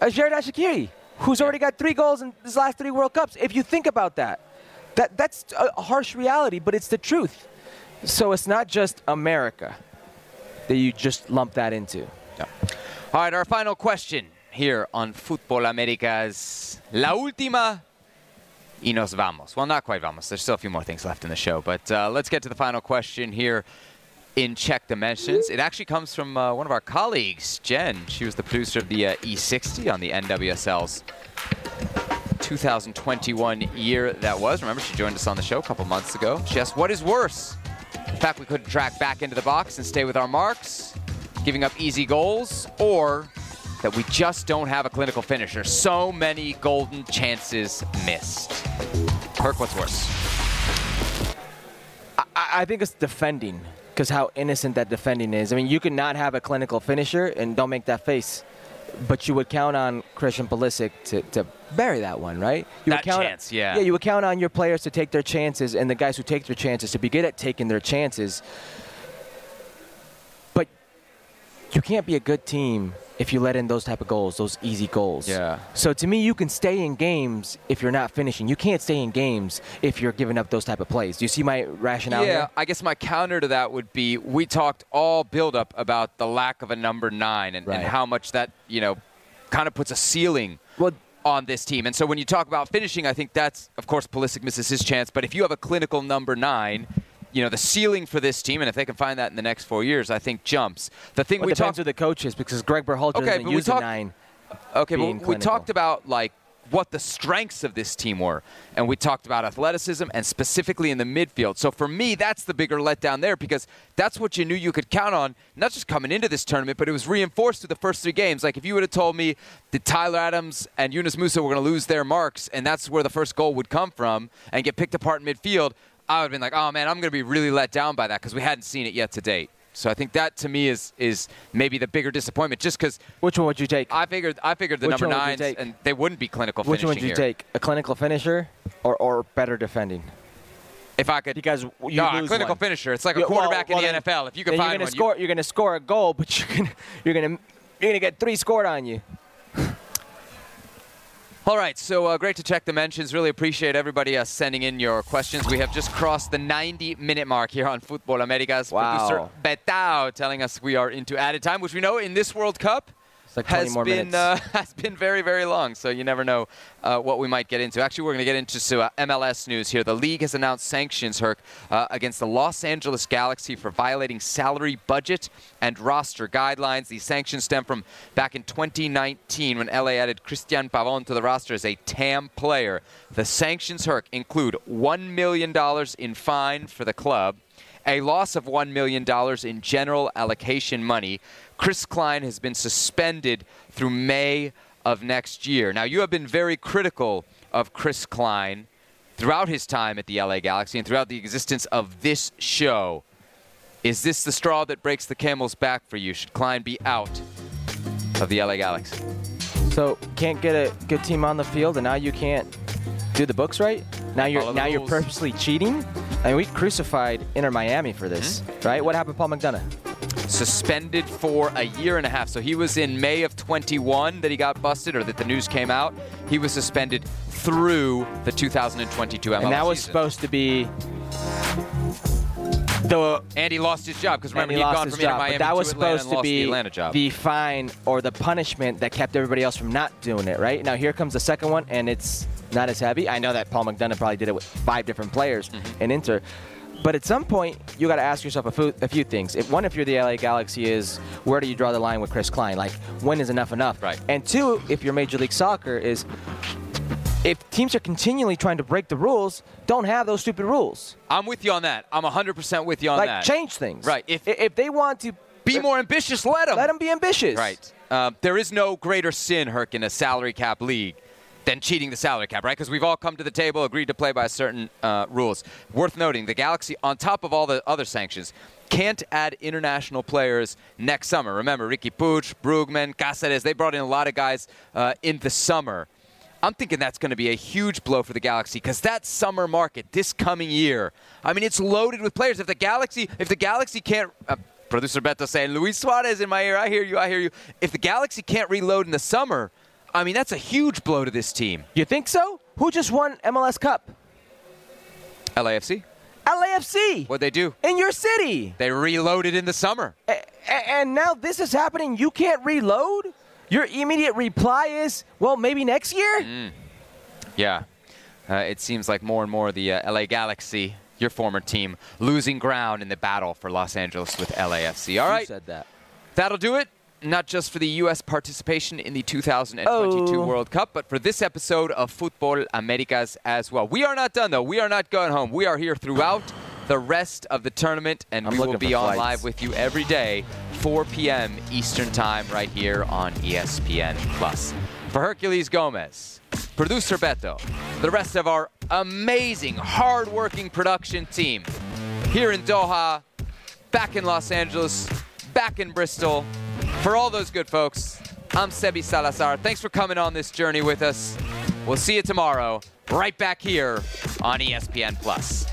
a Xherdan Shaqiri, who's already got three goals in his last three World Cups. If you think about that, that that's a, a harsh reality, but it's the truth. So it's not just America that you just lump that into. Yeah. All right, our final question here on Futbol Americas. La última y nos vamos. Well, not quite vamos. There's still a few more things left in the show, but uh, let's get to the final question here in check the mentions. It actually comes from uh, one of our colleagues, Jen. She was the producer of the uh, E60 on the NWSL's 2021 year that was. Remember, she joined us on the show a couple months ago. She asked, What is worse? The fact we couldn't track back into the box and stay with our marks, giving up easy goals, or that we just don't have a clinical finisher. So many golden chances missed. Herc, what's worse? I, I think it's defending because how innocent that defending is. I mean, you could not have a clinical finisher and don't make that face, but you would count on Christian Pulisic to, to bury that one, right? You That would count, chance, yeah. Yeah, you would count on your players to take their chances and the guys who take their chances to be good at taking their chances. You can't be a good team if you let in those type of goals, those easy goals. Yeah. So to me, you can stay in games if you're not finishing. You can't stay in games if you're giving up those type of plays. Do you see my rationale yeah, here? I guess my counter to that would be we talked all build up about the lack of a number nine and, Right. and how much that, you know, kind of puts a ceiling Well, on this team. And so when you talk about finishing, I think that's, of course, Pulisic misses his chance. But if you have a clinical number nine, you know, the ceiling for this team, and if they can find that in the next four years, I think jumps. The thing Well, we talked to the coaches because Gregg Berhalter Okay, doesn't we use talked- a nine. Okay, but we talked about like what the strengths of this team were, and we talked about athleticism and specifically in the midfield. So for me, that's the bigger letdown there because that's what you knew you could count on, not just coming into this tournament, but it was reinforced through the first three games. Like if you would have told me that Tyler Adams and Yunus Musah were going to lose their marks, and that's where the first goal would come from, and get picked apart in midfield, I would have been like, oh man, I'm going to be really let down by that because we hadn't seen it yet to date. So I think that to me is is maybe the bigger disappointment, just because Which one would you take? I figured I figured the Which number you nines and they wouldn't be clinical Which one would you here. take? A clinical finisher or, or better defending? If I could, because you no, a lose clinical one. finisher. It's like a Yeah, well- quarterback well, in the NFL. If you can find you're gonna one, score, you're gonna score a goal, but you're gonna you're gonna you're gonna get three scored on you. All right, so uh, great to check the mentions. Really appreciate everybody uh, sending in your questions. We have just crossed the 90-minute mark here on Futbol Americas. Wow. Producer Betao telling us we are into added time, which we know in this World Cup like 20 has been uh, has been very very long. So you never know uh, what we might get into. Actually, we're going to get into so, uh, MLS news here. The league has announced sanctions, Herc, uh, against the Los Angeles Galaxy for violating salary budget and roster guidelines. These sanctions stem from back in 2019 when LA added Cristian Pavón to the roster as a TAM player. The sanctions, Herc, include $1 million in fine for the club, a loss of $1 million in general allocation money. Chris Klein has been suspended through May of next year. Now, you have been very critical of Chris Klein throughout his time at the LA Galaxy and throughout the existence of this show. Is this the straw that breaks the camel's back for you? Should Klein be out of the LA Galaxy? So can't get a good team on the field, and now you can't do the books right. Now you're now you're purposely cheating. I mean, we crucified Inter Miami for this, Mm-hmm. right? What happened, Paul McDonough? suspended for a year and a half. So he was in May of 21 that he got busted or that the news came out. He was suspended through the 2022 MLS and that was season. supposed to be the and he lost his job because remember he he'd lost gone from job. Miami But that was Atlanta supposed to the be Atlanta job. the fine or the punishment that kept everybody else from not doing it, right? Now here comes the second one, and it's not as heavy. I know that Paul McDonough probably did it with five different players Mm-hmm. in Inter. But at some point, you got to ask yourself a few, a few things. If one, if you're the LA Galaxy, is where do you draw the line with Chris Klein? Like, when is enough enough? Right. And two, if you're Major League Soccer, is if teams are continually trying to break the rules, don't have those stupid rules. I'm with you on that. I'm 100% with you on like, that. Like, change things. Right. If, if they want to be more ambitious, let them. Let them be ambitious. Right. Um, there is no greater sin, Herc, in a salary cap league than cheating the salary cap, right? Because we've all come to the table, agreed to play by certain uh, rules. Worth noting, the Galaxy, on top of all the other sanctions, can't add international players next summer. Remember, Riqui Puig, Brugman, Cáceres, they brought in a lot of guys uh, in the summer. I'm thinking that's going to be a huge blow for the Galaxy because that summer market this coming year, I mean, it's loaded with players. If the Galaxy, if the Galaxy can't, uh, producer Beto saying Luis Suarez in my ear, I hear you, I hear you. If the Galaxy can't reload in the summer, I mean, that's a huge blow to this team. You think so? Who just won MLS Cup? LAFC. LAFC. What'd they do? In your city. They reloaded in the summer. A- and now this is happening. You can't reload. Your immediate reply is, well, maybe next year. Mm. Yeah. Uh, it seems like more and more the uh, LA Galaxy, your former team, losing ground in the battle for Los Angeles with LAFC. All Who said that? That'll do it. Not just for the U.S. participation in the 2022 Oh. World Cup, but for this episode of Futbol Americas as well. We are not done, though. We are not going home. We are here throughout the rest of the tournament, and I'm we will be on live with you every day, 4 p.m. Eastern Time, right here on ESPN Plus. For Herculez Gomez, producer Beto, the rest of our amazing, hard-working production team here in Doha, back in Los Angeles, back in Bristol. For all those good folks, I'm Sebi Salazar. Thanks for coming on this journey with us. We'll see you tomorrow, right back here on ESPN Plus.